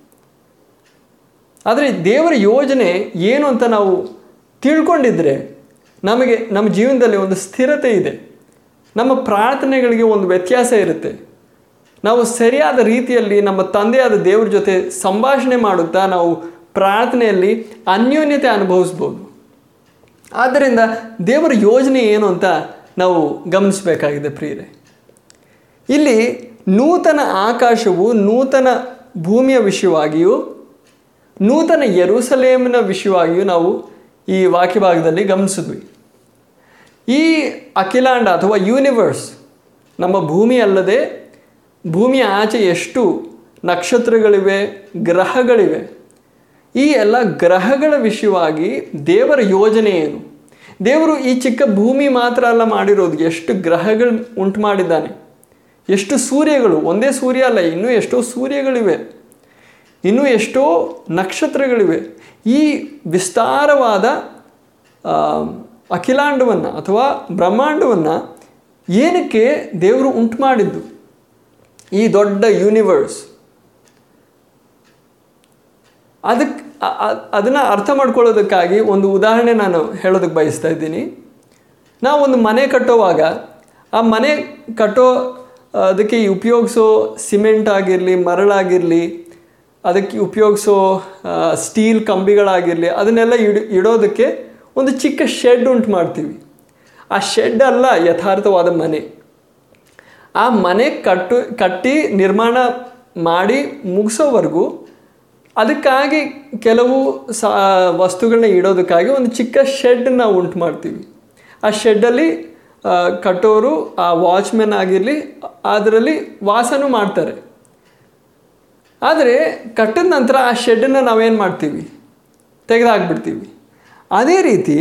ಆದರೆ ದೇವರ ಯೋಜನೆ ಏನು ಅಂತ ನಾವು ತಿಳ್ಕೊಂಡಿದ್ರೆ ನಮಗೆ ನಮ್ಮ ಜೀವನದಲ್ಲಿ ಒಂದು ಸ್ಥಿರತೆ ಇದೆ. ನಮ್ಮ ಪ್ರಾರ್ಥನೆಗಳಿಗೆ ಒಂದು ವ್ಯತ್ಯಾಸ ಇರುತ್ತೆ. ನಾವು ಸರಿಯಾದ ರೀತಿಯಲ್ಲಿ ನಮ್ಮ ತಂದೆಯಾದ ದೇವರ ಜೊತೆ ಸಂಭಾಷಣೆ ಮಾಡುತ್ತಾ ನಾವು ಪ್ರಾರ್ಥನೆಯಲ್ಲಿ ಅನ್ಯೋನ್ಯತೆ ಅನುಭವಿಸ್ಬೋದು. ಆದ್ದರಿಂದ ದೇವರ ಯೋಜನೆ ಏನು ಅಂತ ನಾವು ಗಮನಿಸಬೇಕಾಗಿದೆ ಪ್ರಿಯರೇ. ಇಲ್ಲಿ ನೂತನ ಆಕಾಶವು ನೂತನ ಭೂಮಿಯ ವಿಷಯವಾಗಿಯೂ ನೂತನ ಯರೂಸಲೇಮ್ನ ವಿಷಯವಾಗಿಯೂ ನಾವು ಈ ವಾಕ್ಯ ಭಾಗದಲ್ಲಿ ಗಮನಿಸಿದ್ವಿ. ಈ ಅಖಿಲಾಂಡ ಅಥವಾ ಯೂನಿವರ್ಸ್ ನಮ್ಮ ಭೂಮಿ ಅಲ್ಲದೆ ಭೂಮಿಯ ಆಚೆ ಎಷ್ಟು ನಕ್ಷತ್ರಗಳಿವೆ, ಗ್ರಹಗಳಿವೆ, ಈ ಎಲ್ಲ ಗ್ರಹಗಳ ವಿಷಯವಾಗಿ ದೇವರ ಯೋಜನೆ ಏನು? ದೇವರು ಈ ಚಿಕ್ಕ ಭೂಮಿ ಮಾತ್ರ ಅಲ್ಲ ಮಾಡಿರೋದು. ಎಷ್ಟು ಗ್ರಹಗಳು ಉಂಟು ಮಾಡಿದ್ದಾನೆ. ಎಷ್ಟು ಸೂರ್ಯಗಳು, ಒಂದೇ ಸೂರ್ಯ ಅಲ್ಲ, ಇನ್ನೂ ಎಷ್ಟೋ ಸೂರ್ಯಗಳಿವೆ. ಇನ್ನೂ ಎಷ್ಟೋ ನಕ್ಷತ್ರಗಳಿವೆ. ಈ ವಿಸ್ತಾರವಾದ ಅಖಿಲಾಂಡವನ್ನು ಅಥವಾ ಬ್ರಹ್ಮಾಂಡವನ್ನು ಏನಕ್ಕೆ ದೇವರು ಉಂಟು ಮಾಡಿದ್ದು? ಈ ದೊಡ್ಡ ಯೂನಿವರ್ಸ್ ಅದಕ್ಕೆ ಅದನ್ನು ಅರ್ಥ ಮಾಡ್ಕೊಳ್ಳೋದಕ್ಕಾಗಿ ಒಂದು ಉದಾಹರಣೆ ನಾನು ಹೇಳೋದಕ್ಕೆ ಬಯಸ್ತಾ ಇದ್ದೀನಿ. ನಾವು ಒಂದು ಮನೆ ಕಟ್ಟೋವಾಗ, ಆ ಮನೆ ಕಟ್ಟೋ, ಅದಕ್ಕೆ ಉಪಯೋಗಿಸೋ ಸಿಮೆಂಟ್ ಆಗಿರಲಿ, ಮರಳಾಗಿರಲಿ ಅದಕ್ಕೆ ಉಪಯೋಗಿಸೋ ಸ್ಟೀಲ್ ಕಂಬಿಗಳಾಗಿರಲಿ, ಅದನ್ನೆಲ್ಲ ಇಡ್, ಇಡೋದಕ್ಕೆ ಒಂದು ಚಿಕ್ಕ ಶೆಡ್ ಉಂಟು ಮಾಡ್ತೀವಿ. ಆ ಶೆಡ್ ಅಲ್ಲ ಯಥಾರ್ಥವಾದ ಮನೆ. ಆ ಮನೆ ಕಟ್ಟು, ಕಟ್ಟಿ ನಿರ್ಮಾಣ ಮಾಡಿ ಮುಗಿಸೋವರೆಗೂ ಅದಕ್ಕಾಗಿ ಕೆಲವು ಸಾ ವಸ್ತುಗಳನ್ನ ಇಡೋದಕ್ಕಾಗಿ ಒಂದು ಚಿಕ್ಕ ಶೆಡ್ ನಾವು ಉಂಟು ಮಾಡ್ತೀವಿ. ಆ ಶೆಡ್ಡಲ್ಲಿ ಕಟ್ಟೋರು, ಆ ವಾಚ್ಮೆನ್ ಆಗಿರಲಿ ಅದರಲ್ಲಿ ವಾಸನೂ ಮಾಡ್ತಾರೆ. ಆದರೆ ಕಟ್ಟಿದ ನಂತರ ಆ ಶೆಡ್ಡನ್ನು ನಾವೇನು ಮಾಡ್ತೀವಿ? ತೆಗೆದಾಕ್ಬಿಡ್ತೀವಿ. ಅದೇ ರೀತಿ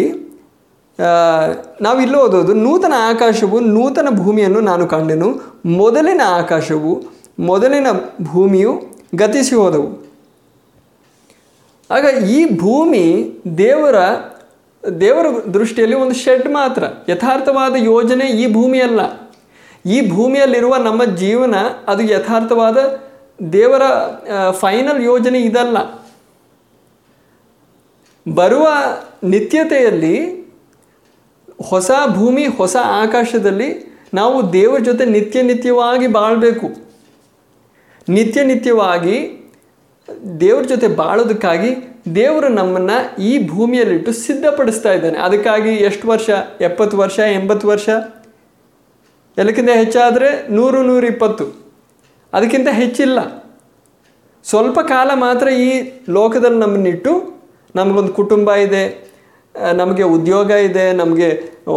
ನಾವು ನಾವಿಲ್ಲಿ ಓದೋದು ನೂತನ ಆಕಾಶವು ನೂತನ ಭೂಮಿಯನ್ನು ನಾನು ಕಂಡೆನು. ಮೊದಲಿನ ಆಕಾಶವು ಮೊದಲಿನ ಭೂಮಿಯು ಗತಿಸಿ ಹೋದವು. ಆಗ ಈ ಭೂಮಿ ದೇವರ ದೇವರ ದೃಷ್ಟಿಯಲ್ಲಿ ಒಂದು ಶೆಡ್ ಮಾತ್ರ. ಯಥಾರ್ಥವಾದ ಯೋಜನೆ ಈ ಭೂಮಿಯಲ್ಲ. ಈ ಭೂಮಿಯಲ್ಲಿರುವ ನಮ್ಮ ಜೀವನ ಅದು ಯಥಾರ್ಥವಾದ ದೇವರ ಫೈನಲ್ ಯೋಜನೆ ಇದಲ್ಲ. ಬರುವ ನಿತ್ಯತೆಯಲ್ಲಿ ಹೊಸ ಭೂಮಿ, ಹೊಸ ಆಕಾಶದಲ್ಲಿ ನಾವು ದೇವರ ಜೊತೆ ನಿತ್ಯ ನಿತ್ಯವಾಗಿ ಬಾಳಬೇಕು. ನಿತ್ಯ ನಿತ್ಯವಾಗಿ ದೇವ್ರ ಜೊತೆ ಬಾಳೋದಕ್ಕಾಗಿ ದೇವರು ನಮ್ಮನ್ನು ಈ ಭೂಮಿಯಲ್ಲಿಟ್ಟು ಸಿದ್ಧಪಡಿಸ್ತಾ ಇದ್ದಾನೆ. ಅದಕ್ಕಾಗಿ ಎಷ್ಟು ವರ್ಷ? ಎಪ್ಪತ್ತು ವರ್ಷ? ಎಂಬತ್ತು ವರ್ಷ? ಎಲ್ಲಕ್ಕಿಂತ ಹೆಚ್ಚಾದರೆ ನೂರು ನೂರ ಇಪ್ಪತ್ತು ಅದಕ್ಕಿಂತ ಹೆಚ್ಚಿಲ್ಲ. ಸ್ವಲ್ಪ ಕಾಲ ಮಾತ್ರ ಈ ಲೋಕದಲ್ಲಿ ನಮ್ಮನ್ನಿಟ್ಟು ನಮಗೊಂದು ಕುಟುಂಬ ಇದೆ ನಮಗೆ ಉದ್ಯೋಗ ಇದೆ, ನಮಗೆ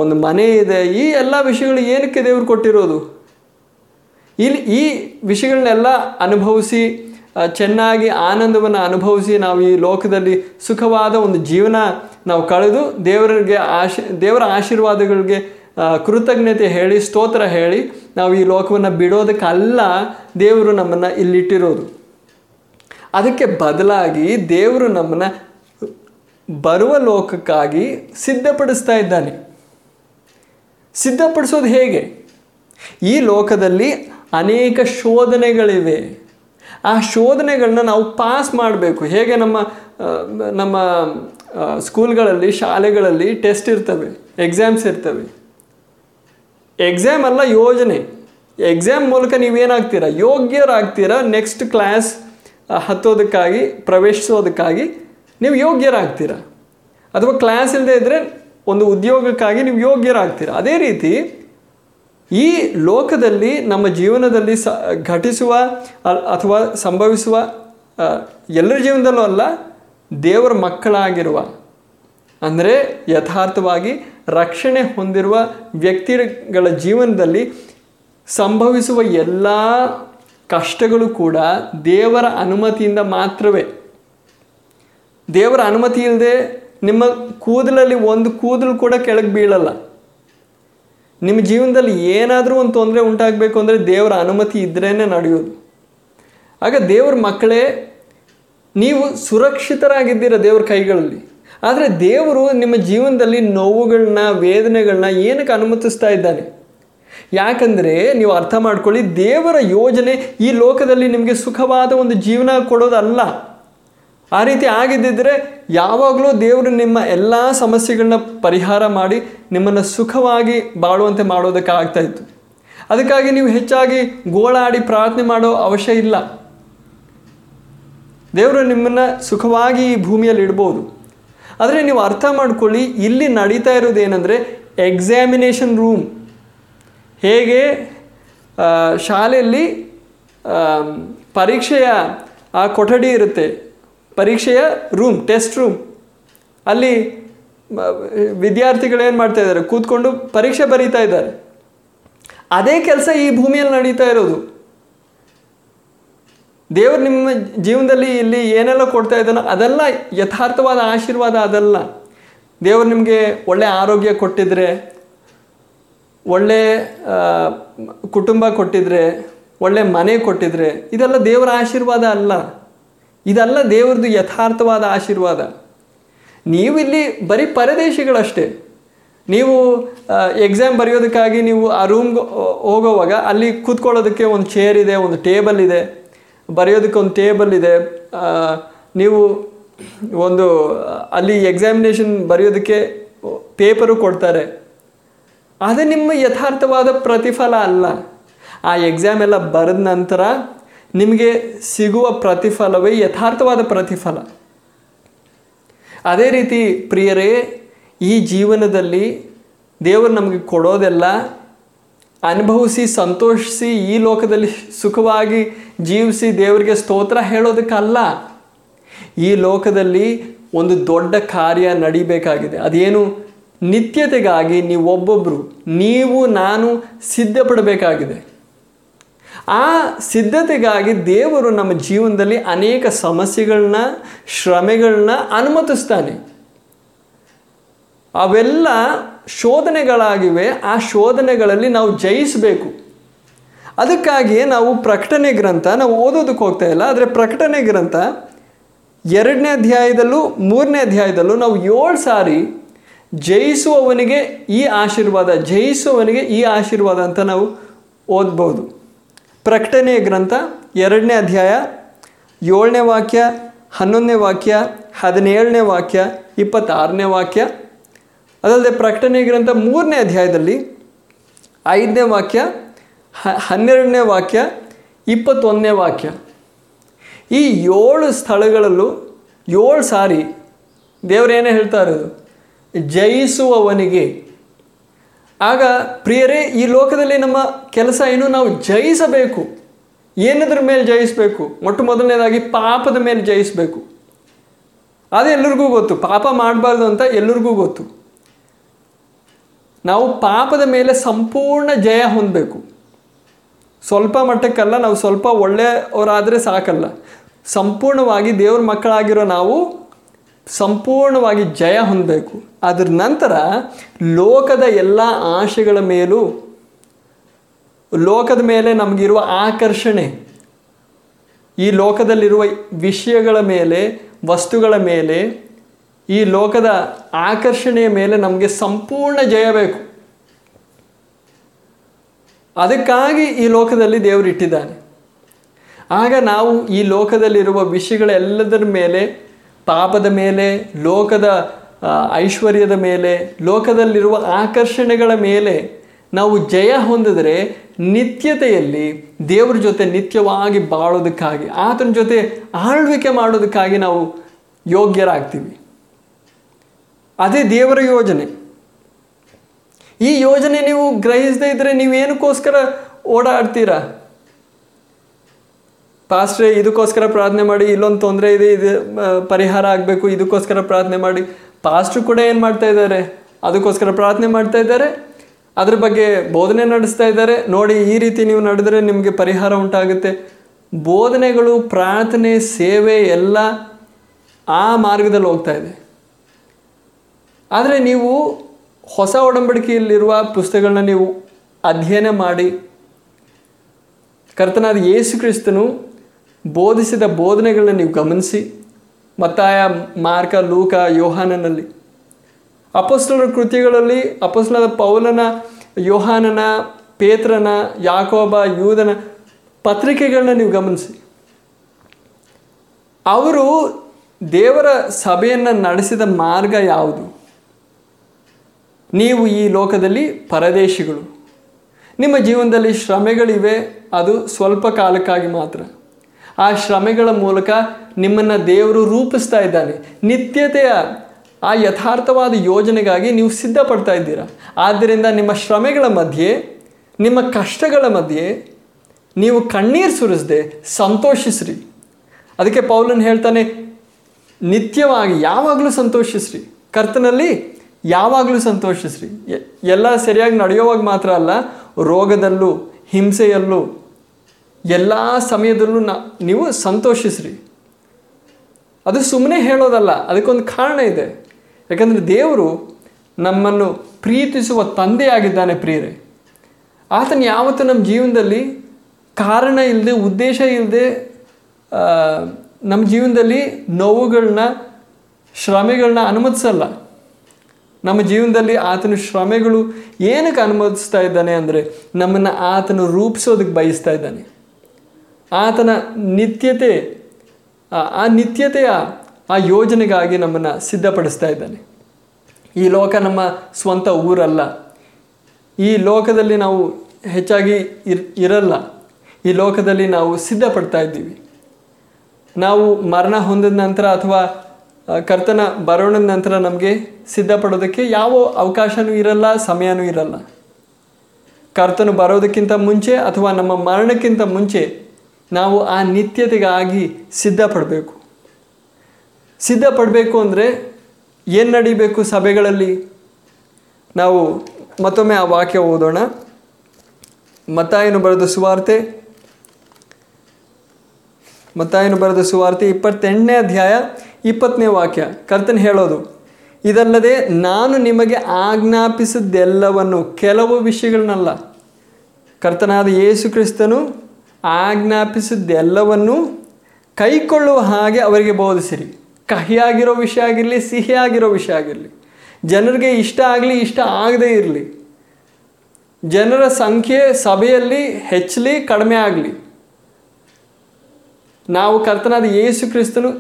ಒಂದು ಮನೆ ಇದೆ, ಈ ಎಲ್ಲ ವಿಷಯಗಳು ಏನಕ್ಕೆ ದೇವರು ಕೊಟ್ಟಿರೋದು? ಇಲ್ಲಿ ಈ ವಿಷಯಗಳನ್ನೆಲ್ಲ ಅನುಭವಿಸಿ ಚೆನ್ನಾಗಿ ಆನಂದವನ್ನು ಅನುಭವಿಸಿ ನಾವು ಈ ಲೋಕದಲ್ಲಿ ಸುಖವಾದ ಒಂದು ಜೀವನ ನಾವು ಕಳೆದು ದೇವರಿಗೆ ಆಶಿ, ದೇವರ ಆಶೀರ್ವಾದಗಳಿಗೆ ಕೃತಜ್ಞತೆ ಹೇಳಿ, ಸ್ತೋತ್ರ ಹೇಳಿ ನಾವು ಈ ಲೋಕವನ್ನು ಬಿಡೋದಕ್ಕಲ್ಲ ದೇವರು ನಮ್ಮನ್ನು ಇಲ್ಲಿಟ್ಟಿರೋದು. ಅದಕ್ಕೆ ಬದಲಾಗಿ ದೇವರು ನಮ್ಮನ್ನು ಬರುವ ಲೋಕಕ್ಕಾಗಿ ಸಿದ್ಧಪಡಿಸ್ತಾ ಇದ್ದಾನೆ. ಸಿದ್ಧಪಡಿಸೋದು ಹೇಗೆ? ಈ ಲೋಕದಲ್ಲಿ ಅನೇಕ ಶೋಧನೆಗಳಿವೆ. ಆ ಶೋಧನೆಗಳನ್ನ ನಾವು ಪಾಸ್ ಮಾಡಬೇಕು. ಹೇಗೆ ನಮ್ಮ ನಮ್ಮ ಸ್ಕೂಲ್ಗಳಲ್ಲಿ ಶಾಲೆಗಳಲ್ಲಿ ಟೆಸ್ಟ್ ಇರ್ತವೆ ಎಕ್ಸಾಮ್ಸ್ ಇರ್ತವೆ. ಎಕ್ಸಾಮ್ ಅಲ್ಲ ಯೋಜನೆ. ಎಕ್ಸಾಮ್ ಮೂಲಕ ನೀವೇನಾಗ್ತೀರಾ? ಯೋಗ್ಯರಾಗ್ತೀರಾ? ನೆಕ್ಸ್ಟ್ ಕ್ಲಾಸ್ ಹತ್ತೋದಕ್ಕಾಗಿ, ಪ್ರವೇಶಿಸೋದಕ್ಕಾಗಿ ನೀವು ಯೋಗ್ಯರಾಗ್ತೀರಾ? ಅಥವಾ ಕ್ಲಾಸ್ ಇಲ್ಲದೆ ಇದ್ದರೆ ಒಂದು ಉದ್ಯೋಗಕ್ಕಾಗಿ ನೀವು ಯೋಗ್ಯರಾಗ್ತೀರಾ? ಅದೇ ರೀತಿ ಈ ಲೋಕದಲ್ಲಿ, ನಮ್ಮ ಜೀವನದಲ್ಲಿ ಸ, ಘಟಿಸುವ ಅಥವಾ ಸಂಭವಿಸುವ ಎಲ್ಲರ ಜೀವನದಲ್ಲೂ ಅಲ್ಲ, ದೇವರ ಮಕ್ಕಳಾಗಿರುವ ಅಂದರೆ ಯಥಾರ್ಥವಾಗಿ ರಕ್ಷಣೆ ಹೊಂದಿರುವ ವ್ಯಕ್ತಿಗಳ ಜೀವನದಲ್ಲಿ ಸಂಭವಿಸುವ ಎಲ್ಲ ಕಷ್ಟಗಳು ಕೂಡ ದೇವರ ಅನುಮತಿಯಿಂದ ಮಾತ್ರವೇ. ದೇವರ ಅನುಮತಿ ಇಲ್ಲದೆ ನಿಮ್ಮ ಕೂದಲಲ್ಲಿ ಒಂದು ಕೂದಲು ಕೂಡ ಕೆಳಗೆ ಬೀಳಲ್ಲ. ನಿಮ್ಮ ಜೀವನದಲ್ಲಿ ಏನಾದರೂ ಒಂದು ತೊಂದರೆ ಉಂಟಾಗಬೇಕು ಅಂದರೆ ದೇವರ ಅನುಮತಿ ಇದ್ರೇ ನಡೆಯೋದು ಆಗ ದೇವರ ಮಕ್ಕಳೇ, ನೀವು ಸುರಕ್ಷಿತರಾಗಿದ್ದೀರ ದೇವರ ಕೈಗಳಲ್ಲಿ. ಆದರೆ ದೇವರು ನಿಮ್ಮ ಜೀವನದಲ್ಲಿ ನೋವುಗಳನ್ನ, ವೇದನೆಗಳನ್ನ ಏನಕ್ಕೆ ಅನುಮತಿಸ್ತಾ ಇದ್ದಾನೆ? ಯಾಕಂದರೆ ನೀವು ಅರ್ಥ ಮಾಡ್ಕೊಳ್ಳಿ, ದೇವರ ಯೋಜನೆ ಈ ಲೋಕದಲ್ಲಿ ನಿಮಗೆ ಸುಖವಾದ ಒಂದು ಜೀವನ ಕೊಡೋದಲ್ಲ. ಆ ರೀತಿ ಆಗಿದ್ದಿದ್ದರೆ ಯಾವಾಗಲೂ ದೇವರು ನಿಮ್ಮ ಎಲ್ಲ ಸಮಸ್ಯೆಗಳನ್ನ ಪರಿಹಾರ ಮಾಡಿ ನಿಮ್ಮನ್ನು ಸುಖವಾಗಿ ಬಾಳುವಂತೆ ಮಾಡೋದಕ್ಕೆ ಆಗ್ತಾ ಇತ್ತು. ಅದಕ್ಕಾಗಿ ನೀವು ಹೆಚ್ಚಾಗಿ ಗೋಳಾಡಿ ಪ್ರಾರ್ಥನೆ ಮಾಡೋ ಅವಶ್ಯ ಇಲ್ಲ. ದೇವರು ನಿಮ್ಮನ್ನು ಸುಖವಾಗಿ ಈ ಭೂಮಿಯಲ್ಲಿ ಇಡ್ಬೋದು. ಆದರೆ ನೀವು ಅರ್ಥ ಮಾಡ್ಕೊಳ್ಳಿ, ಇಲ್ಲಿ ನಡೀತಾ ಇರೋದು ಏನಂದರೆ ಎಕ್ಸಾಮಿನೇಷನ್ ರೂಮ್ ಹೇಗೆ ಶಾಲೆಯಲ್ಲಿ ಪರೀಕ್ಷೆಯ ಆ ಕೊಠಡಿ ಇರುತ್ತೆ. ಪರೀಕ್ಷೆಯ ರೂಮ್ ಟೆಸ್ಟ್ ರೂಮ್ ಅಲ್ಲಿ ವಿದ್ಯಾರ್ಥಿಗಳೇನು ಮಾಡ್ತಾ ಇದ್ದಾರೆ? ಕೂತ್ಕೊಂಡು ಪರೀಕ್ಷೆ ಬರೀತಾ ಇದ್ದಾರೆ. ಅದೇ ಕೆಲಸ ಈ ಭೂಮಿಯಲ್ಲಿ ನಡೀತಾ ಇರೋದು. ದೇವರು ನಿಮ್ಮ ಜೀವನದಲ್ಲಿ ಇಲ್ಲಿ ಏನೆಲ್ಲ ಕೊಡ್ತಾ ಇದ್ದಾನೋ ಅದೆಲ್ಲ ಯಥಾರ್ಥವಾದ ಆಶೀರ್ವಾದ ಅದಲ್ಲ. ದೇವರು ನಿಮಗೆ ಒಳ್ಳೆಯ ಆರೋಗ್ಯ ಕೊಟ್ಟಿದ್ರೆ, ಒಳ್ಳೆ ಕುಟುಂಬ ಕೊಟ್ಟಿದ್ರೆ, ಒಳ್ಳೆ ಮನೆ ಕೊಟ್ಟಿದ್ರೆ, ಇದೆಲ್ಲ ದೇವರ ಆಶೀರ್ವಾದ ಅಲ್ಲ. ಇದೆಲ್ಲ ದೇವ್ರದ್ದು ಯಥಾರ್ಥವಾದ ಆಶೀರ್ವಾದ. ನೀವು ಇಲ್ಲಿ ಬರೀ ಪರದೇಶಿಗಳಷ್ಟೇ. ನೀವು ಎಕ್ಸಾಮ್ ಬರೆಯೋದಕ್ಕಾಗಿ ನೀವು ಆ ರೂಮ್ಗೆ ಹೋಗೋವಾಗ ಅಲ್ಲಿ ಕೂತ್ಕೊಳ್ಳೋದಕ್ಕೆ ಒಂದು ಚೇರ್ ಇದೆ, ಒಂದು ಟೇಬಲ್ ಇದೆ. ಬರೆಯೋದಕ್ಕೆ ಒಂದು ಟೇಬಲ್ ಇದೆ. ನೀವು ಒಂದು, ಅಲ್ಲಿ ಎಕ್ಸಾಮಿನೇಷನ್ ಬರೆಯೋದಕ್ಕೆ ಪೇಪರು ಕೊಡ್ತಾರೆ. ಅದು ನಿಮ್ಮ ಯಥಾರ್ಥವಾದ ಪ್ರತಿಫಲ ಅಲ್ಲ. ಆ ಎಕ್ಸಾಮ್ ಎಲ್ಲ ಬರೆದ ನಂತರ ನಿಮಗೆ ಸಿಗುವ ಪ್ರತಿಫಲವೇ ಯಥಾರ್ಥವಾದ ಪ್ರತಿಫಲ. ಅದೇ ರೀತಿ ಪ್ರಿಯರೇ, ಈ ಜೀವನದಲ್ಲಿ ದೇವರು ನಮಗೆ ಕೊಡೋದೆಲ್ಲ ಅನುಭವಿಸಿ, ಸಂತೋಷಿಸಿ, ಈ ಲೋಕದಲ್ಲಿ ಸುಖವಾಗಿ ಜೀವಿಸಿ ದೇವರಿಗೆ ಸ್ತೋತ್ರ ಹೇಳೋದಕ್ಕಲ್ಲ. ಈ ಲೋಕದಲ್ಲಿ ಒಂದು ದೊಡ್ಡ ಕಾರ್ಯ ನಡಿಬೇಕಾಗಿದೆ. ಅದೇನು? ನಿತ್ಯತೆಗಾಗಿ ನೀವು ಒಬ್ಬೊಬ್ಬರು ನೀವು, ನಾನು ಸಿದ್ಧಪಡಬೇಕಾಗಿದೆ. ಆ ಸಿದ್ಧತೆಗಾಗಿ ದೇವರು ನಮ್ಮ ಜೀವನದಲ್ಲಿ ಅನೇಕ ಸಮಸ್ಯೆಗಳನ್ನ, ಶ್ರಮೆಗಳನ್ನ ಅನುಮತಿಸ್ತಾನೆ. ಅವೆಲ್ಲ ಶೋಧನೆಗಳಾಗಿವೆ, ಆ ಶೋಧನೆಗಳಲ್ಲಿ ನಾವು ಜಯಿಸಬೇಕು. ಅದಕ್ಕಾಗಿಯೇ ನಾವು ಪ್ರಕಟಣೆ ಗ್ರಂಥ, ನಾವು ಓದೋದಕ್ಕೆ ಹೋಗ್ತಾ ಇಲ್ಲ, ಆದರೆ ಪ್ರಕಟಣೆ ಗ್ರಂಥ ಎರಡನೇ ಅಧ್ಯಾಯದಲ್ಲೂ ಮೂರನೇ ಅಧ್ಯಾಯದಲ್ಲೂ ನಾವು ಏಳು ಸಾರಿ ಜಯಿಸುವವನಿಗೆ ಈ ಆಶೀರ್ವಾದ, ಜಯಿಸುವವನಿಗೆ ಈ ಆಶೀರ್ವಾದ ಅಂತ ನಾವು ಓದ್ಬೋದು. ಪ್ರಕಟಣೆ ಗ್ರಂಥ ಎರಡನೇ ಅಧ್ಯಾಯ, ಏಳನೇ ವಾಕ್ಯ, ಹನ್ನೊಂದನೇ ವಾಕ್ಯ, ಹದಿನೇಳನೇ ವಾಕ್ಯ, ಇಪ್ಪತ್ತಾರನೇ ವಾಕ್ಯ. ಅದಲ್ಲದೆ ಪ್ರಕಟಣೆ ಗ್ರಂಥ ಮೂರನೇ ಅಧ್ಯಾಯದಲ್ಲಿ ಐದನೇ ವಾಕ್ಯ ಹನ್ನೆರಡನೇ ವಾಕ್ಯ, ಇಪ್ಪತ್ತೊಂದನೇ ವಾಕ್ಯ. ಈ ಏಳು ಸ್ಥಳಗಳಲ್ಲೂ, ಏಳು ಸಾರಿ ದೇವರೇನೇ ಹೇಳ್ತಾ ಇರೋದು ಜಯಿಸುವವನಿಗೆ. ಆಗ ಪ್ರಿಯರೇ, ಈ ಲೋಕದಲ್ಲಿ ನಮ್ಮ ಕೆಲಸ ಏನು? ನಾವು ಜಯಿಸಬೇಕು. ಏನದ್ರ ಮೇಲೆ ಜಯಿಸಬೇಕು? ಮೊಟ್ಟ ಮೊದಲನೇದಾಗಿ ಪಾಪದ ಮೇಲೆ ಜಯಿಸಬೇಕು. ಅದು ಎಲ್ಲರಿಗೂ ಗೊತ್ತು. ಪಾಪ ಮಾಡಬಾರ್ದು ಅಂತ ಎಲ್ಲರಿಗೂ ಗೊತ್ತು. ನಾವು ಪಾಪದ ಮೇಲೆ ಸಂಪೂರ್ಣ ಜಯ ಹೊಂದಬೇಕು. ಸ್ವಲ್ಪ ಮಟ್ಟಕ್ಕಲ್ಲ, ನಾವು ಸ್ವಲ್ಪ ಒಳ್ಳೆಯವರಾದರೆ ಸಾಕಲ್ಲ. ಸಂಪೂರ್ಣವಾಗಿ ದೇವ್ರ ಮಕ್ಕಳಾಗಿರೋ ನಾವು ಸಂಪೂರ್ಣವಾಗಿ ಜಯ ಹೊಂದಬೇಕು. ಅದ್ರ ನಂತರ ಲೋಕದ ಎಲ್ಲ ಆಶೆಗಳ ಮೇಲೂ, ಲೋಕದ ಮೇಲೆ ನಮಗಿರುವ ಆಕರ್ಷಣೆ, ಈ ಲೋಕದಲ್ಲಿರುವ ವಿಷಯಗಳ ಮೇಲೆ, ವಸ್ತುಗಳ ಮೇಲೆ ಈ ಲೋಕದ ಆಕರ್ಷಣೆಯ ಮೇಲೆ ನಮಗೆ ಸಂಪೂರ್ಣ ಜಯ ಬೇಕು. ಅದಕ್ಕಾಗಿ ಈ ಲೋಕದಲ್ಲಿ ದೇವರು ಇಟ್ಟಿದ್ದಾನೆ. ಆಗ ನಾವು ಈ ಲೋಕದಲ್ಲಿರುವ ವಿಷಯಗಳೆಲ್ಲದರ ಮೇಲೆ, ಪಾಪದ ಮೇಲೆ, ಲೋಕದ ಐಶ್ವರ್ಯದ ಮೇಲೆ, ಲೋಕದಲ್ಲಿರುವ ಆಕರ್ಷಣೆಗಳ ಮೇಲೆ ನಾವು ಜಯ ಹೊಂದಿದರೆ ನಿತ್ಯತೆಯಲ್ಲಿ ದೇವರ ಜೊತೆ ನಿತ್ಯವಾಗಿ ಬಾಳೋದಕ್ಕಾಗಿ, ಆತನ ಜೊತೆ ಆಳ್ವಿಕೆ ಮಾಡೋದಕ್ಕಾಗಿ ನಾವು ಯೋಗ್ಯರಾಗ್ತೀವಿ. ಅದೇ ದೇವರ ಯೋಜನೆ. ಈ ಯೋಜನೆ ನೀವು ಗ್ರಹಿಸದೇ ಇದ್ದರೆ ನೀವೇನಕ್ಕೋಸ್ಕರ ಓಡಾಡ್ತೀರಾ? ಪಾಸ್ಟ್ರೆ, ಇದಕ್ಕೋಸ್ಕರ ಪ್ರಾರ್ಥನೆ ಮಾಡಿ, ಇಲ್ಲೊಂದು ತೊಂದರೆ ಇದೆ, ಇದು ಪರಿಹಾರ ಆಗಬೇಕು, ಇದಕ್ಕೋಸ್ಕರ ಪ್ರಾರ್ಥನೆ ಮಾಡಿ. ಪಾಸ್ಟ್ರು ಕೂಡ ಏನು ಮಾಡ್ತಾ ಇದ್ದಾರೆ? ಅದಕ್ಕೋಸ್ಕರ ಪ್ರಾರ್ಥನೆ ಮಾಡ್ತಾ ಇದ್ದಾರೆ. ಅದ್ರ ಬಗ್ಗೆ ಬೋಧನೆ ನಡೆಸ್ತಾ ಇದ್ದಾರೆ. ನೋಡಿ, ಈ ರೀತಿ ನೀವು ನಡೆದರೆ ನಿಮಗೆ ಪರಿಹಾರ ಉಂಟಾಗುತ್ತೆ. ಬೋಧನೆಗಳು, ಪ್ರಾರ್ಥನೆ, ಸೇವೆ ಎಲ್ಲ ಆ ಮಾರ್ಗದಲ್ಲಿ ಹೋಗ್ತಾ ಇದೆ. ಆದರೆ ನೀವು ಹೊಸ ಒಡಂಬಡಿಕೆಯಲ್ಲಿರುವ ಪುಸ್ತಕಗಳನ್ನ ನೀವು ಅಧ್ಯಯನ ಮಾಡಿ, ಕರ್ತನಾದ ಯೇಸು ಕ್ರಿಸ್ತನು ಬೋಧಿಸಿದ ಬೋಧನೆಗಳನ್ನ ನೀವು ಗಮನಿಸಿ, ಮತ್ತಾಯ, ಮಾರ್ಕ, ಲೂಕ, ಯೋಹಾನನಲ್ಲಿ. ಅಪಸ್ಲರ ಕೃತಿಗಳಲ್ಲಿ ಅಪಸ್ಲದ ಪೌಲನ, ಯೋಹಾನನ, ಪೇತ್ರನ, ಯಾಕೋಬ, ಯೂದನ ಪತ್ರಿಕೆಗಳನ್ನ ನೀವು ಗಮನಿಸಿ. ಅವರು ದೇವರ ಸಭೆಯನ್ನು ನಡೆಸಿದ ಮಾರ್ಗ ಯಾವುದು? ನೀವು ಈ ಲೋಕದಲ್ಲಿ ಪರದೇಶಿಗಳು. ನಿಮ್ಮ ಜೀವನದಲ್ಲಿ ಶ್ರಮೆಗಳಿವೆ, ಅದು ಸ್ವಲ್ಪ ಕಾಲಕ್ಕಾಗಿ ಮಾತ್ರ. ಆ ಶ್ರಮೆಗಳ ಮೂಲಕ ನಿಮ್ಮನ್ನು ದೇವರು ರೂಪಿಸ್ತಾ ಇದ್ದಾನೆ. ನಿತ್ಯತೆಯ ಆ ಯಥಾರ್ಥವಾದ ಯೋಜನೆಗಾಗಿ ನೀವು ಸಿದ್ಧಪಡ್ತಾ ಇದ್ದೀರಾ. ಆದ್ದರಿಂದ ನಿಮ್ಮ ಶ್ರಮೆಗಳ ಮಧ್ಯೆ, ನಿಮ್ಮ ಕಷ್ಟಗಳ ಮಧ್ಯೆ ನೀವು ಕಣ್ಣೀರು ಸುರಿಸದೆ ಸಂತೋಷಿಸ್ರಿ. ಅದಕ್ಕೆ ಪೌಲನ್ ಹೇಳ್ತಾನೆ, ನಿತ್ಯವಾಗಿ ಯಾವಾಗಲೂ ಸಂತೋಷಿಸ್ರಿ. ಕರ್ತನಲ್ಲಿ ಯಾವಾಗಲೂ ಸಂತೋಷಿಸ್ರಿ. ಎಲ್ಲ ಸರಿಯಾಗಿ ನಡೆಯುವಾಗ ಮಾತ್ರ ಅಲ್ಲ, ರೋಗದಲ್ಲೂ, ಹಿಂಸೆಯಲ್ಲೂ, ಎಲ್ಲ ಸಮಯದಲ್ಲೂ ನ, ನೀವು ಸಂತೋಷಿಸ್ರಿ. ಅದು ಸುಮ್ಮನೆ ಹೇಳೋದಲ್ಲ, ಅದಕ್ಕೊಂದು ಕಾರಣ ಇದೆ. ಯಾಕಂದರೆ ದೇವರು ನಮ್ಮನ್ನು ಪ್ರೀತಿಸುವ ತಂದೆಯಾಗಿದ್ದಾನೆ ಪ್ರಿಯರೇ. ಆತನ ಯಾವತ್ತೂ ನಮ್ಮ ಜೀವನದಲ್ಲಿ ಕಾರಣ ಇಲ್ಲದೆ ಉದ್ದೇಶ ಇಲ್ಲದೆ ನಮ್ಮ ಜೀವನದಲ್ಲಿ ನೋವುಗಳನ್ನ ಶ್ರಮೆಗಳನ್ನ ಅನುಮತಿಸಲ್ಲ. ನಮ್ಮ ಜೀವನದಲ್ಲಿ ಆತನ ಶ್ರಮೆಗಳು ಏನಕ್ಕೆ ಅನುಮೋದಿಸ್ತಾ ಇದ್ದಾನೆ ಅಂದರೆ ನಮ್ಮನ್ನು ಆತನು ರೂಪಿಸೋದಕ್ಕೆ ಬಯಸ್ತಾ ಇದ್ದಾನೆ. ಆತನ ನಿತ್ಯತೆ ಆ- ನಿತ್ಯತೆಯ, ಆ ಯೋಜನೆಗಾಗಿ ನಮ್ಮನ್ನು ಸಿದ್ಧಪಡಿಸ್ತಾ ಇದ್ದಾನೆ. ಈ ಲೋಕ ನಮ್ಮ ಸ್ವಂತ ಊರಲ್ಲ. ಈ ಲೋಕದಲ್ಲಿ ನಾವು ಹೆಚ್ಚಾಗಿ ಇರ್, ಇರಲ್ಲ. ಈ ಲೋಕದಲ್ಲಿ ನಾವು ಸಿದ್ಧಪಡ್ತಾ ಇದ್ದೀವಿ. ನಾವು ಮರಣ ಹೊಂದಿದ ನಂತರ ಅಥವಾ ಕರ್ತನ ಬರೋಣ ನಂತರ ನಮಗೆ ಸಿದ್ಧಪಡೋದಕ್ಕೆ ಯಾವ ಅವಕಾಶವೂ ಇರಲ್ಲ, ಸಮಯನೂ ಇರಲ್ಲ. ಕರ್ತನು ಬರೋದಕ್ಕಿಂತ ಮುಂಚೆ ಅಥವಾ ನಮ್ಮ ಮರಣಕ್ಕಿಂತ ಮುಂಚೆ ನಾವು ಆ ನಿತ್ಯತೆಗಾಗಿ ಸಿದ್ಧಪಡಬೇಕು. ಸಿದ್ಧಪಡಬೇಕು ಅಂದರೆ ಏನು ನಡಿಬೇಕು ಸಭೆಗಳಲ್ಲಿ? ನಾವು ಮತ್ತೊಮ್ಮೆ ಆ ವಾಕ್ಯ ಓದೋಣ. ಮತ್ತಾಯನು ಬರೆದ ಸುವಾರ್ತೆ. ಮತ್ತಾಯನು ಬರೆದ ಸುವಾರ್ತೆ ಇಪ್ಪತ್ತೆಂಟನೇ ಅಧ್ಯಾಯ ಇಪ್ಪತ್ತನೇ ವಾಕ್ಯ, ಕರ್ತನ್ ಹೇಳೋದು, ಇದಲ್ಲದೆ ನಾನು ನಿಮಗೆ ಆಜ್ಞಾಪಿಸಿದ್ದೆಲ್ಲವನ್ನು ಕೆಲವು ವಿಷಯಗಳನ್ನಲ್ಲ, ಕರ್ತನಾದ ಯೇಸು ಕ್ರಿಸ್ತನು ಆಜ್ಞಾಪಿಸಿದ್ದೆಲ್ಲವನ್ನು ಕೈಕೊಳ್ಳುವ ಹಾಗೆ ಅವರಿಗೆ ಬೋಧಿಸಿರಿ. ಕಹಿಯಾಗಿರೋ ವಿಷಯ ಆಗಿರಲಿ, ಸಿಹಿಯಾಗಿರೋ ವಿಷಯ ಆಗಿರಲಿ, ಜನರಿಗೆ ಇಷ್ಟ ಆಗಲಿ, ಇಷ್ಟ ಆಗದೇ ಇರಲಿ, ಜನರ ಸಂಖ್ಯೆ ಸಭೆಯಲ್ಲಿ ಹೆಚ್ಚಲಿ, ಕಡಿಮೆ ಆಗಲಿ, ನಾವು ಕರ್ತನಾದ ಯೇಸು ಕ್ರಿಸ್ತನು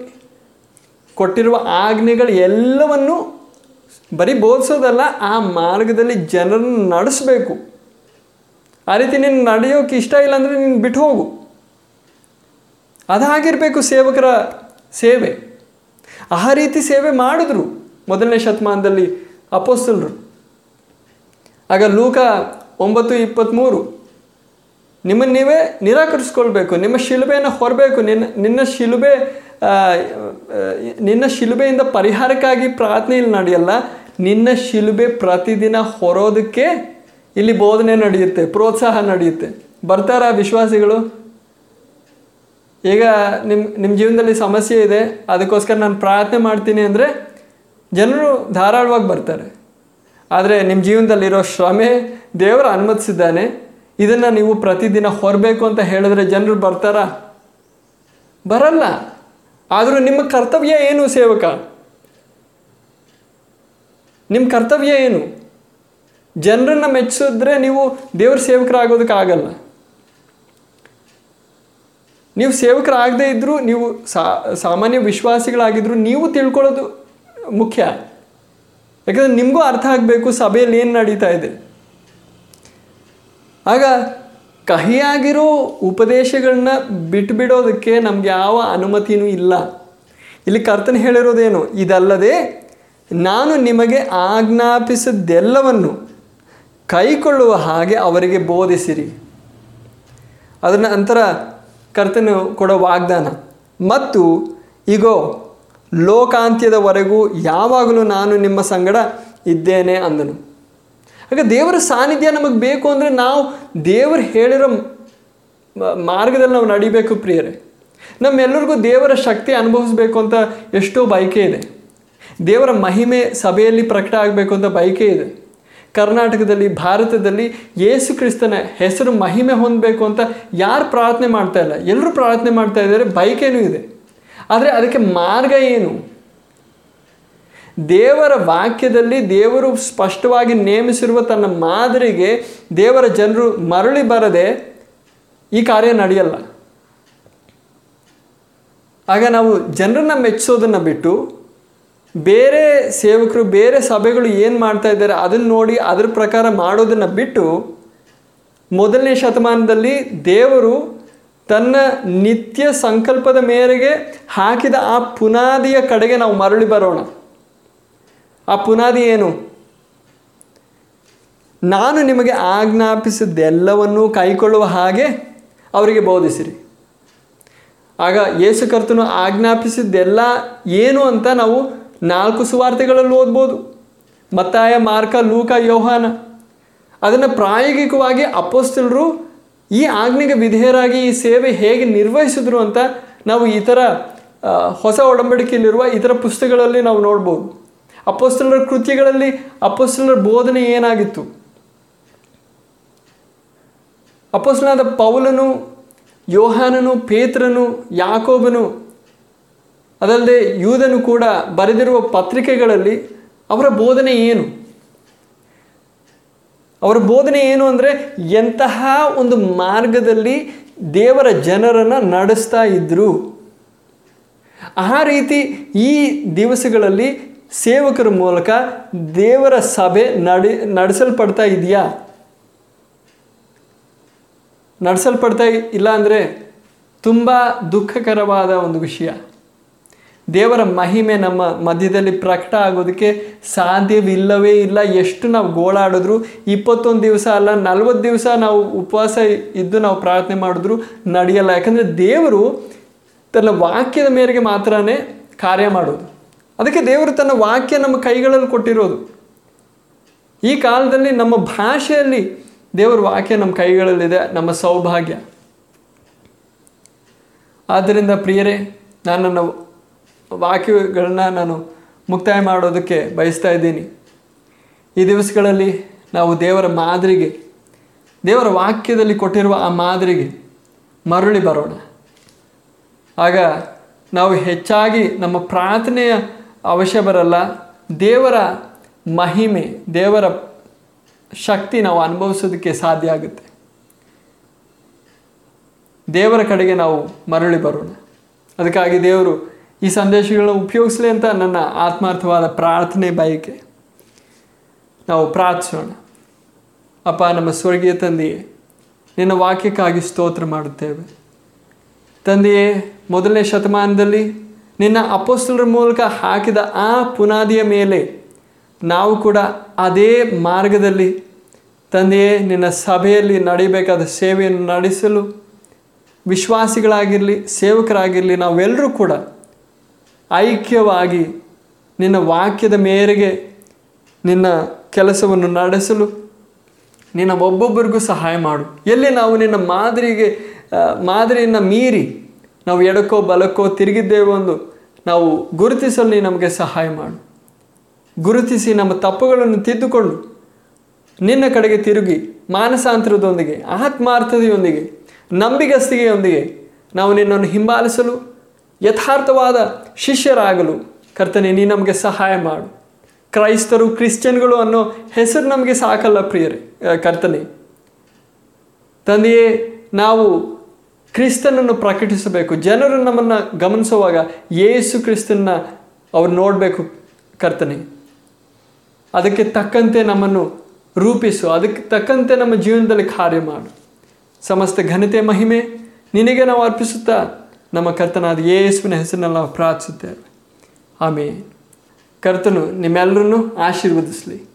ಕೊಟ್ಟಿರುವ ಆಜ್ಞೆಗಳು ಎಲ್ಲವನ್ನು ಬರೀ ಬೋಧಿಸೋದಲ್ಲ, ಆ ಮಾರ್ಗದಲ್ಲಿ ಜನರನ್ನು ನಡೆಸಬೇಕು. ಆ ರೀತಿ ನೀನು ನಡೆಯೋಕೆ ಇಷ್ಟ ಇಲ್ಲ ಅಂದರೆ ನೀನು ಬಿಟ್ಟು ಹೋಗು. ಅದಾಗಿರಬೇಕು ಸೇವಕರ ಸೇವೆ. ಆ ರೀತಿ ಸೇವೆ ಮಾಡಿದ್ರು ಮೊದಲನೇ ಶತಮಾನದಲ್ಲಿ ಅಪೋಸ್ತಲರು. ಆಗ ಲೂಕ ಒಂಬತ್ತು ಇಪ್ಪತ್ತ್ಮೂರು ನಿಮ್ಮನ್ನು ನೀವೇ ನಿರಾಕರಿಸ್ಕೊಳ್ಬೇಕು, ನಿಮ್ಮ ಶಿಲುಬೆಯನ್ನು ಹೊರಬೇಕು, ನಿನ್ನ ನಿನ್ನ ಶಿಲುಬೆ ನಿನ್ನ ಶಿಲುಬೆಯಿಂದ ಪರಿಹಾರಕ್ಕಾಗಿ ಪ್ರಾರ್ಥನೆ ಇಲ್ಲಿ ನಡೆಯಲ್ಲ. ನಿನ್ನ ಶಿಲುಬೆ ಪ್ರತಿದಿನ ಹೊರೋದಕ್ಕೆ ಇಲ್ಲಿ ಬೋಧನೆ ನಡೆಯುತ್ತೆ, ಪ್ರೋತ್ಸಾಹ ನಡೆಯುತ್ತೆ. ಬರ್ತಾರಾ ವಿಶ್ವಾಸಿಗಳು? ಈಗ ನಿಮ್ಮ ನಿಮ್ಮ ಜೀವನದಲ್ಲಿ ಸಮಸ್ಯೆ ಇದೆ, ಅದಕ್ಕೋಸ್ಕರ ನಾನು ಪ್ರಾರ್ಥನೆ ಮಾಡ್ತೀನಿ ಅಂದರೆ ಜನರು ಧಾರಾಳವಾಗಿ ಬರ್ತಾರೆ. ಆದರೆ ನಿಮ್ಮ ಜೀವನದಲ್ಲಿರೋ ಶ್ರಮೆ ದೇವರು ಅನುಮತಿಸಿದ್ದಾನೆ. ಇದನ್ನು ನೀವು ಪ್ರತಿದಿನ ಹೊರಬೇಕು ಅಂತ ಹೇಳಿದ್ರೆ ಜನರು ಬರ್ತಾರಾ? ಬರಲ್ಲ. ಆದರೂ ನಿಮ್ಮ ಕರ್ತವ್ಯ ಏನು ಸೇವಕ? ನಿಮ್ಮ ಕರ್ತವ್ಯ ಏನು? ಜನರನ್ನು ಮೆಚ್ಚಿಸಿದ್ರೆ ನೀವು ದೇವ್ರ ಸೇವಕರಾಗೋದಕ್ಕಾಗಲ್ಲ. ನೀವು ಸೇವಕರಾಗದೇ ಇದ್ದರೂ ನೀವು ಸಾಮಾನ್ಯ ವಿಶ್ವಾಸಿಗಳಾಗಿದ್ದರೂ ನೀವು ತಿಳ್ಕೊಳ್ಳೋದು ಮುಖ್ಯ. ಯಾಕಂದರೆ ನಿಮಗೂ ಅರ್ಥ ಆಗಬೇಕು ಸಭೆಯಲ್ಲಿ ಏನು ನಡೀತಾ ಇದೆ. ಆಗ ಕಹಿಯಾಗಿರೋ ಉಪದೇಶಗಳನ್ನ ಬಿಟ್ಬಿಡೋದಕ್ಕೆ ನಮ್ಗೆ ಯಾವ ಅನುಮತಿನೂ ಇಲ್ಲ. ಇಲ್ಲಿ ಕರ್ತನ ಹೇಳಿರೋದೇನು? ಇದಲ್ಲದೆ ನಾನು ನಿಮಗೆ ಆಜ್ಞಾಪಿಸಿದ್ದೆಲ್ಲವನ್ನು ಕೈಕೊಳ್ಳುವ ಹಾಗೆ ಅವರಿಗೆ ಬೋಧಿಸಿರಿ. ಅದರ ನಂತರ ಕರ್ತನು ಕೊಡೋ ವಾಗ್ದಾನ. ಮತ್ತು ಈಗೋ ಲೋಕಾಂತ್ಯದವರೆಗೂ ಯಾವಾಗಲೂ ನಾನು ನಿಮ್ಮ ಸಂಗಡ ಇದ್ದೇನೆ ಅಂದನು. ಆಗ ದೇವರ ಸಾನ್ನಿಧ್ಯ ನಮಗೆ ಬೇಕು ಅಂದರೆ ನಾವು ದೇವರು ಹೇಳಿರೋ ಮಾರ್ಗದಲ್ಲಿ ನಾವು ನಡಿಬೇಕು ಪ್ರಿಯರೇ. ನಮ್ಮೆಲ್ಲರಿಗೂ ದೇವರ ಶಕ್ತಿ ಅನುಭವಿಸ್ಬೇಕು ಅಂತ ಎಷ್ಟೋ ಬಯಕೆ ಇದೆ. ದೇವರ ಮಹಿಮೆ ಸಭೆಯಲ್ಲಿ ಪ್ರಕಟ ಆಗಬೇಕು ಅಂತ ಬಯಕೆ ಇದೆ. ಕರ್ನಾಟಕದಲ್ಲಿ, ಭಾರತದಲ್ಲಿ ಯೇಸು ಕ್ರಿಸ್ತನ ಹೆಸರು ಮಹಿಮೆ ಹೊಂದಬೇಕು ಅಂತ ಯಾರು ಪ್ರಾರ್ಥನೆ ಮಾಡ್ತಾ ಇಲ್ಲ? ಎಲ್ಲರೂ ಪ್ರಾರ್ಥನೆ ಮಾಡ್ತಾ ಇದ್ದಾರೆ ಬೈಕೇನೂ ಇದೆ. ಆದರೆ ಅದಕ್ಕೆ ಮಾರ್ಗ ಏನು? ದೇವರ ವಾಕ್ಯದಲ್ಲಿ ದೇವರು ಸ್ಪಷ್ಟವಾಗಿ ನೇಮಿಸಿರುವ ತನ್ನ ಮಾದರಿಗೆ ದೇವರ ಜನರು ಮರಳಿ ಬರದೆ ಈ ಕಾರ್ಯ ನಡೆಯಲ್ಲ. ಆಗ ನಾವು ಜನರನ್ನ ಮೆಚ್ಚಿಸೋದನ್ನು ಬಿಟ್ಟು ಬೇರೆ ಸೇವಕರು, ಬೇರೆ ಸಭೆಗಳು ಏನು ಮಾಡ್ತಾ ಇದ್ದಾರೆ ಅದನ್ನು ನೋಡಿ ಅದರ ಪ್ರಕಾರ ಮಾಡೋದನ್ನು ಬಿಟ್ಟು ಮೊದಲನೇ ಶತಮಾನದಲ್ಲಿ ದೇವರು ತನ್ನ ನಿತ್ಯ ಸಂಕಲ್ಪದ ಮೇರೆಗೆ ಹಾಕಿದ ಆ ಪುನಾದಿಯ ಕಡೆಗೆ ನಾವು ಮರಳಿ ಬರೋಣ. ಆ ಪುನಾದಿ ಏನು? ನಾನು ನಿಮಗೆ ಆಜ್ಞಾಪಿಸಿದ್ದೆಲ್ಲವನ್ನೂ ಕೈಕೊಳ್ಳುವ ಹಾಗೆ ಅವರಿಗೆ ಬೋಧಿಸಿರಿ. ಆಗ ಯೇಸು ಕರ್ತನು ಆಜ್ಞಾಪಿಸಿದ್ದೆಲ್ಲ ಏನು ಅಂತ ನಾವು ನಾಲ್ಕು ಸುವಾರ್ತೆಗಳಲ್ಲಿ ಓದ್ಬೋದು. ಮತ್ತಾಯ, ಮಾರ್ಕ, ಲೂಕ, ಯೋಹಾನ. ಅದನ್ನು ಪ್ರಾಯೋಗಿಕವಾಗಿ ಅಪೋಸ್ತಲರು ಈ ಆಜ್ಞೆಗೆ ವಿಧೇಯರಾಗಿ ಈ ಸೇವೆ ಹೇಗೆ ನಿರ್ವಹಿಸಿದ್ರು ಅಂತ ನಾವು ಇತರ ಹೊಸ ಒಡಂಬಡಿಕೆಯಲ್ಲಿರುವ ಇತರ ಪುಸ್ತಕಗಳಲ್ಲಿ ನಾವು ನೋಡ್ಬೋದು. ಅಪೋಸ್ತಲರ ಕೃತ್ಯಗಳಲ್ಲಿ ಅಪೋಸ್ತಲರ ಬೋಧನೆ ಏನಾಗಿತ್ತು? ಅಪೋಸ್ತಲನಾದ ಪೌಲನು, ಯೋಹಾನನು, ಪೇತ್ರನು, ಯಾಕೋಬನು, ಅದಲ್ಲದೆ ಯೂದನು ಕೂಡ ಬರೆದಿರುವ ಪತ್ರಿಕೆಗಳಲ್ಲಿ ಅವರ ಬೋಧನೆ ಏನು? ಅವರ ಬೋಧನೆ ಏನು ಅಂದರೆ ಎಂತಹ ಒಂದು ಮಾರ್ಗದಲ್ಲಿ ದೇವರ ಜನರನ್ನು ನಡೆಸ್ತಾ ಇದ್ದರು ಆ ರೀತಿ ಈ ದಿವಸಗಳಲ್ಲಿ ಸೇವಕರ ಮೂಲಕ ದೇವರ ಸಭೆ ನಡೆ, ನಡೆಸಲ್ಪಡ್ತಾ ಇದೆಯಾ? ನಡೆಸಲ್ಪಡ್ತಾ ಇಲ್ಲ ಅಂದರೆ ತುಂಬ ದುಃಖಕರವಾದ ಒಂದು ವಿಷಯ. ದೇವರ ಮಹಿಮೆ ನಮ್ಮ ಮಧ್ಯದಲ್ಲಿ ಪ್ರಕಟ ಆಗೋದಕ್ಕೆ ಸಾಧ್ಯವಿಲ್ಲವೇ ಇಲ್ಲ. ಎಷ್ಟು ನಾವು ಗೋಳಾಡಿದ್ರು, ಇಪ್ಪತ್ತೊಂದು ದಿವಸ ಅಲ್ಲ, ನಲ್ವತ್ತು ದಿವಸ ನಾವು ಉಪವಾಸ ಇದ್ದು ನಾವು ಪ್ರಾರ್ಥನೆ ಮಾಡಿದ್ರು ನಡೆಯಲ್ಲ. ಯಾಕಂದರೆ ದೇವರು ತನ್ನ ವಾಕ್ಯದ ಮೇರೆಗೆ ಮಾತ್ರನೇ ಕಾರ್ಯ ಮಾಡೋದು. ಅದಕ್ಕೆ ದೇವರು ತನ್ನ ವಾಕ್ಯ ನಮ್ಮ ಕೈಗಳಲ್ಲಿ ಕೊಟ್ಟಿರೋದು. ಈ ಕಾಲದಲ್ಲಿ ನಮ್ಮ ಭಾಷೆಯಲ್ಲಿ ದೇವರ ವಾಕ್ಯ ನಮ್ಮ ಕೈಗಳಲ್ಲಿದೆ, ನಮ್ಮ ಸೌಭಾಗ್ಯ. ಆದ್ದರಿಂದ ಪ್ರಿಯರೇ, ನಾನು ನನ್ನ ವಾಕ್ಯಗಳನ್ನ ನಾನು ಮುಕ್ತಾಯ ಮಾಡೋದಕ್ಕೆ ಬಯಸ್ತಾ ಇದ್ದೀನಿ. ಈ ದಿವಸಗಳಲ್ಲಿ ನಾವು ದೇವರ ಮಾದರಿಗೆ, ದೇವರ ವಾಕ್ಯದಲ್ಲಿ ಕೊಟ್ಟಿರುವ ಆ ಮಾದರಿಗೆ ಮರಳಿ ಬರೋಣ. ಆಗ ನಾವು ಹೆಚ್ಚಾಗಿ ನಮ್ಮ ಪ್ರಾರ್ಥನೆಯ ಅವಶ್ಯ ಬರಲ್ಲ. ದೇವರ ಮಹಿಮೆ, ದೇವರ ಶಕ್ತಿ ನಾವು ಅನುಭವಿಸೋದಕ್ಕೆ ಸಾಧ್ಯ ಆಗುತ್ತೆ. ದೇವರ ಕಡೆಗೆ ನಾವು ಮರಳಿ ಬರೋಣ. ಅದಕ್ಕಾಗಿ ದೇವರು ಈ ಸಂದೇಶಗಳನ್ನು ಉಪಯೋಗಿಸಲಿ ಅಂತ ನನ್ನ ಆತ್ಮಾರ್ಥವಾದ ಪ್ರಾರ್ಥನೆ ಬಯಕೆ. ನಾವು ಪ್ರಾರ್ಥಿಸೋಣ. ಅಪ್ಪ, ನಮ್ಮ ಸ್ವರ್ಗೀಯ ತಂದೆಯೇ, ನಿನ್ನ ವಾಕ್ಯಕ್ಕಾಗಿ ಸ್ತೋತ್ರ ಮಾಡುತ್ತೇವೆ. ತಂದೆಯೇ, ಮೊದಲನೇ ಶತಮಾನದಲ್ಲಿ ನಿನ್ನ ಅಪೋಸ್ತಲರ ಮೂಲಕ ಹಾಕಿದ ಆ ಪುನಾದಿಯ ಮೇಲೆ ನಾವು ಕೂಡ ಅದೇ ಮಾರ್ಗದಲ್ಲಿ ತಂದೆಯೇ, ನಿನ್ನ ಸಭೆಯಲ್ಲಿ ನಡೀಬೇಕಾದ ಸೇವೆಯನ್ನು ನಡೆಸಲು ವಿಶ್ವಾಸಿಗಳಾಗಿರಲಿ, ಸೇವಕರಾಗಿರಲಿ, ನಾವೆಲ್ಲರೂ ಕೂಡ ಐಕ್ಯವಾಗಿ ನಿನ್ನ ವಾಕ್ಯದ ಮೇರೆಗೆ ನಿನ್ನ ಕೆಲಸವನ್ನು ನಡೆಸಲು ನಿನ್ನ ಒಬ್ಬೊಬ್ಬರಿಗೂ ಸಹಾಯ ಮಾಡು. ಎಲ್ಲಿ ನಾವು ನಿನ್ನ ಮಾದರಿಗೆ ಮಾದರಿಯನ್ನು ಮೀರಿ ನಾವು ಎಡಕ್ಕೋ ಬಲಕ್ಕೋ ತಿರುಗಿದ್ದೇವೆ ಒಂದು, ನಾವು ಗುರುತಿಸಲು ನೀ ನಮಗೆ ಸಹಾಯ ಮಾಡು. ಗುರುತಿಸಿ ನಮ್ಮ ತಪ್ಪುಗಳನ್ನು ತಿದ್ದುಕೊಂಡು ನಿನ್ನ ಕಡೆಗೆ ತಿರುಗಿ ಮಾನಸಾಂತರದೊಂದಿಗೆ, ಆತ್ಮಾರ್ಥತೆಯೊಂದಿಗೆ, ನಂಬಿಗಸ್ತಿಗೆಯೊಂದಿಗೆ ನಾವು ನಿನ್ನನ್ನು ಹಿಂಬಾಲಿಸಲು, ಯಥಾರ್ಥವಾದ ಶಿಷ್ಯರಾಗಲು ಕರ್ತನೆ, ನೀ ನಮಗೆ ಸಹಾಯ ಮಾಡು. ಕ್ರೈಸ್ತರು ಕ್ರಿಶ್ಚಿಯನ್ಗಳು ಅನ್ನೋ ಹೆಸರು ನಮಗೆ ಸಾಕಲ್ಲ ಪ್ರಿಯರೇ, ಕರ್ತನೆ. ತಂದೆಯೇ, ನಾವು ಕ್ರಿಸ್ತನನ್ನು ಪ್ರಕಟಿಸಬೇಕು. ಜನರು ನಮ್ಮನ್ನು ಗಮನಿಸುವಾಗ ಯೇಸು ಕ್ರಿಸ್ತನ್ನ ಅವ್ರು ನೋಡಬೇಕು ಕರ್ತನೆ. ಅದಕ್ಕೆ ತಕ್ಕಂತೆ ನಮ್ಮನ್ನು ರೂಪಿಸು. ಅದಕ್ಕೆ ತಕ್ಕಂತೆ ನಮ್ಮ ಜೀವನದಲ್ಲಿ ಕಾರ್ಯ ಮಾಡು. ಸಮಸ್ತ ಘನತೆ ಮಹಿಮೆ ನಿನಗೆ ನಾವು ಅರ್ಪಿಸುತ್ತಾ ನಮ್ಮ ಕರ್ತನಾದ ಯೇಸುವಿನ ಹೆಸರಿನಲ್ಲಿ ನಾವು ಪ್ರಾರ್ಥಿಸುತ್ತೇವೆ. ಆಮೇಲೆ ಕರ್ತನು ನಿಮ್ಮೆಲ್ಲರನ್ನು ಆಶೀರ್ವದಿಸಲಿ.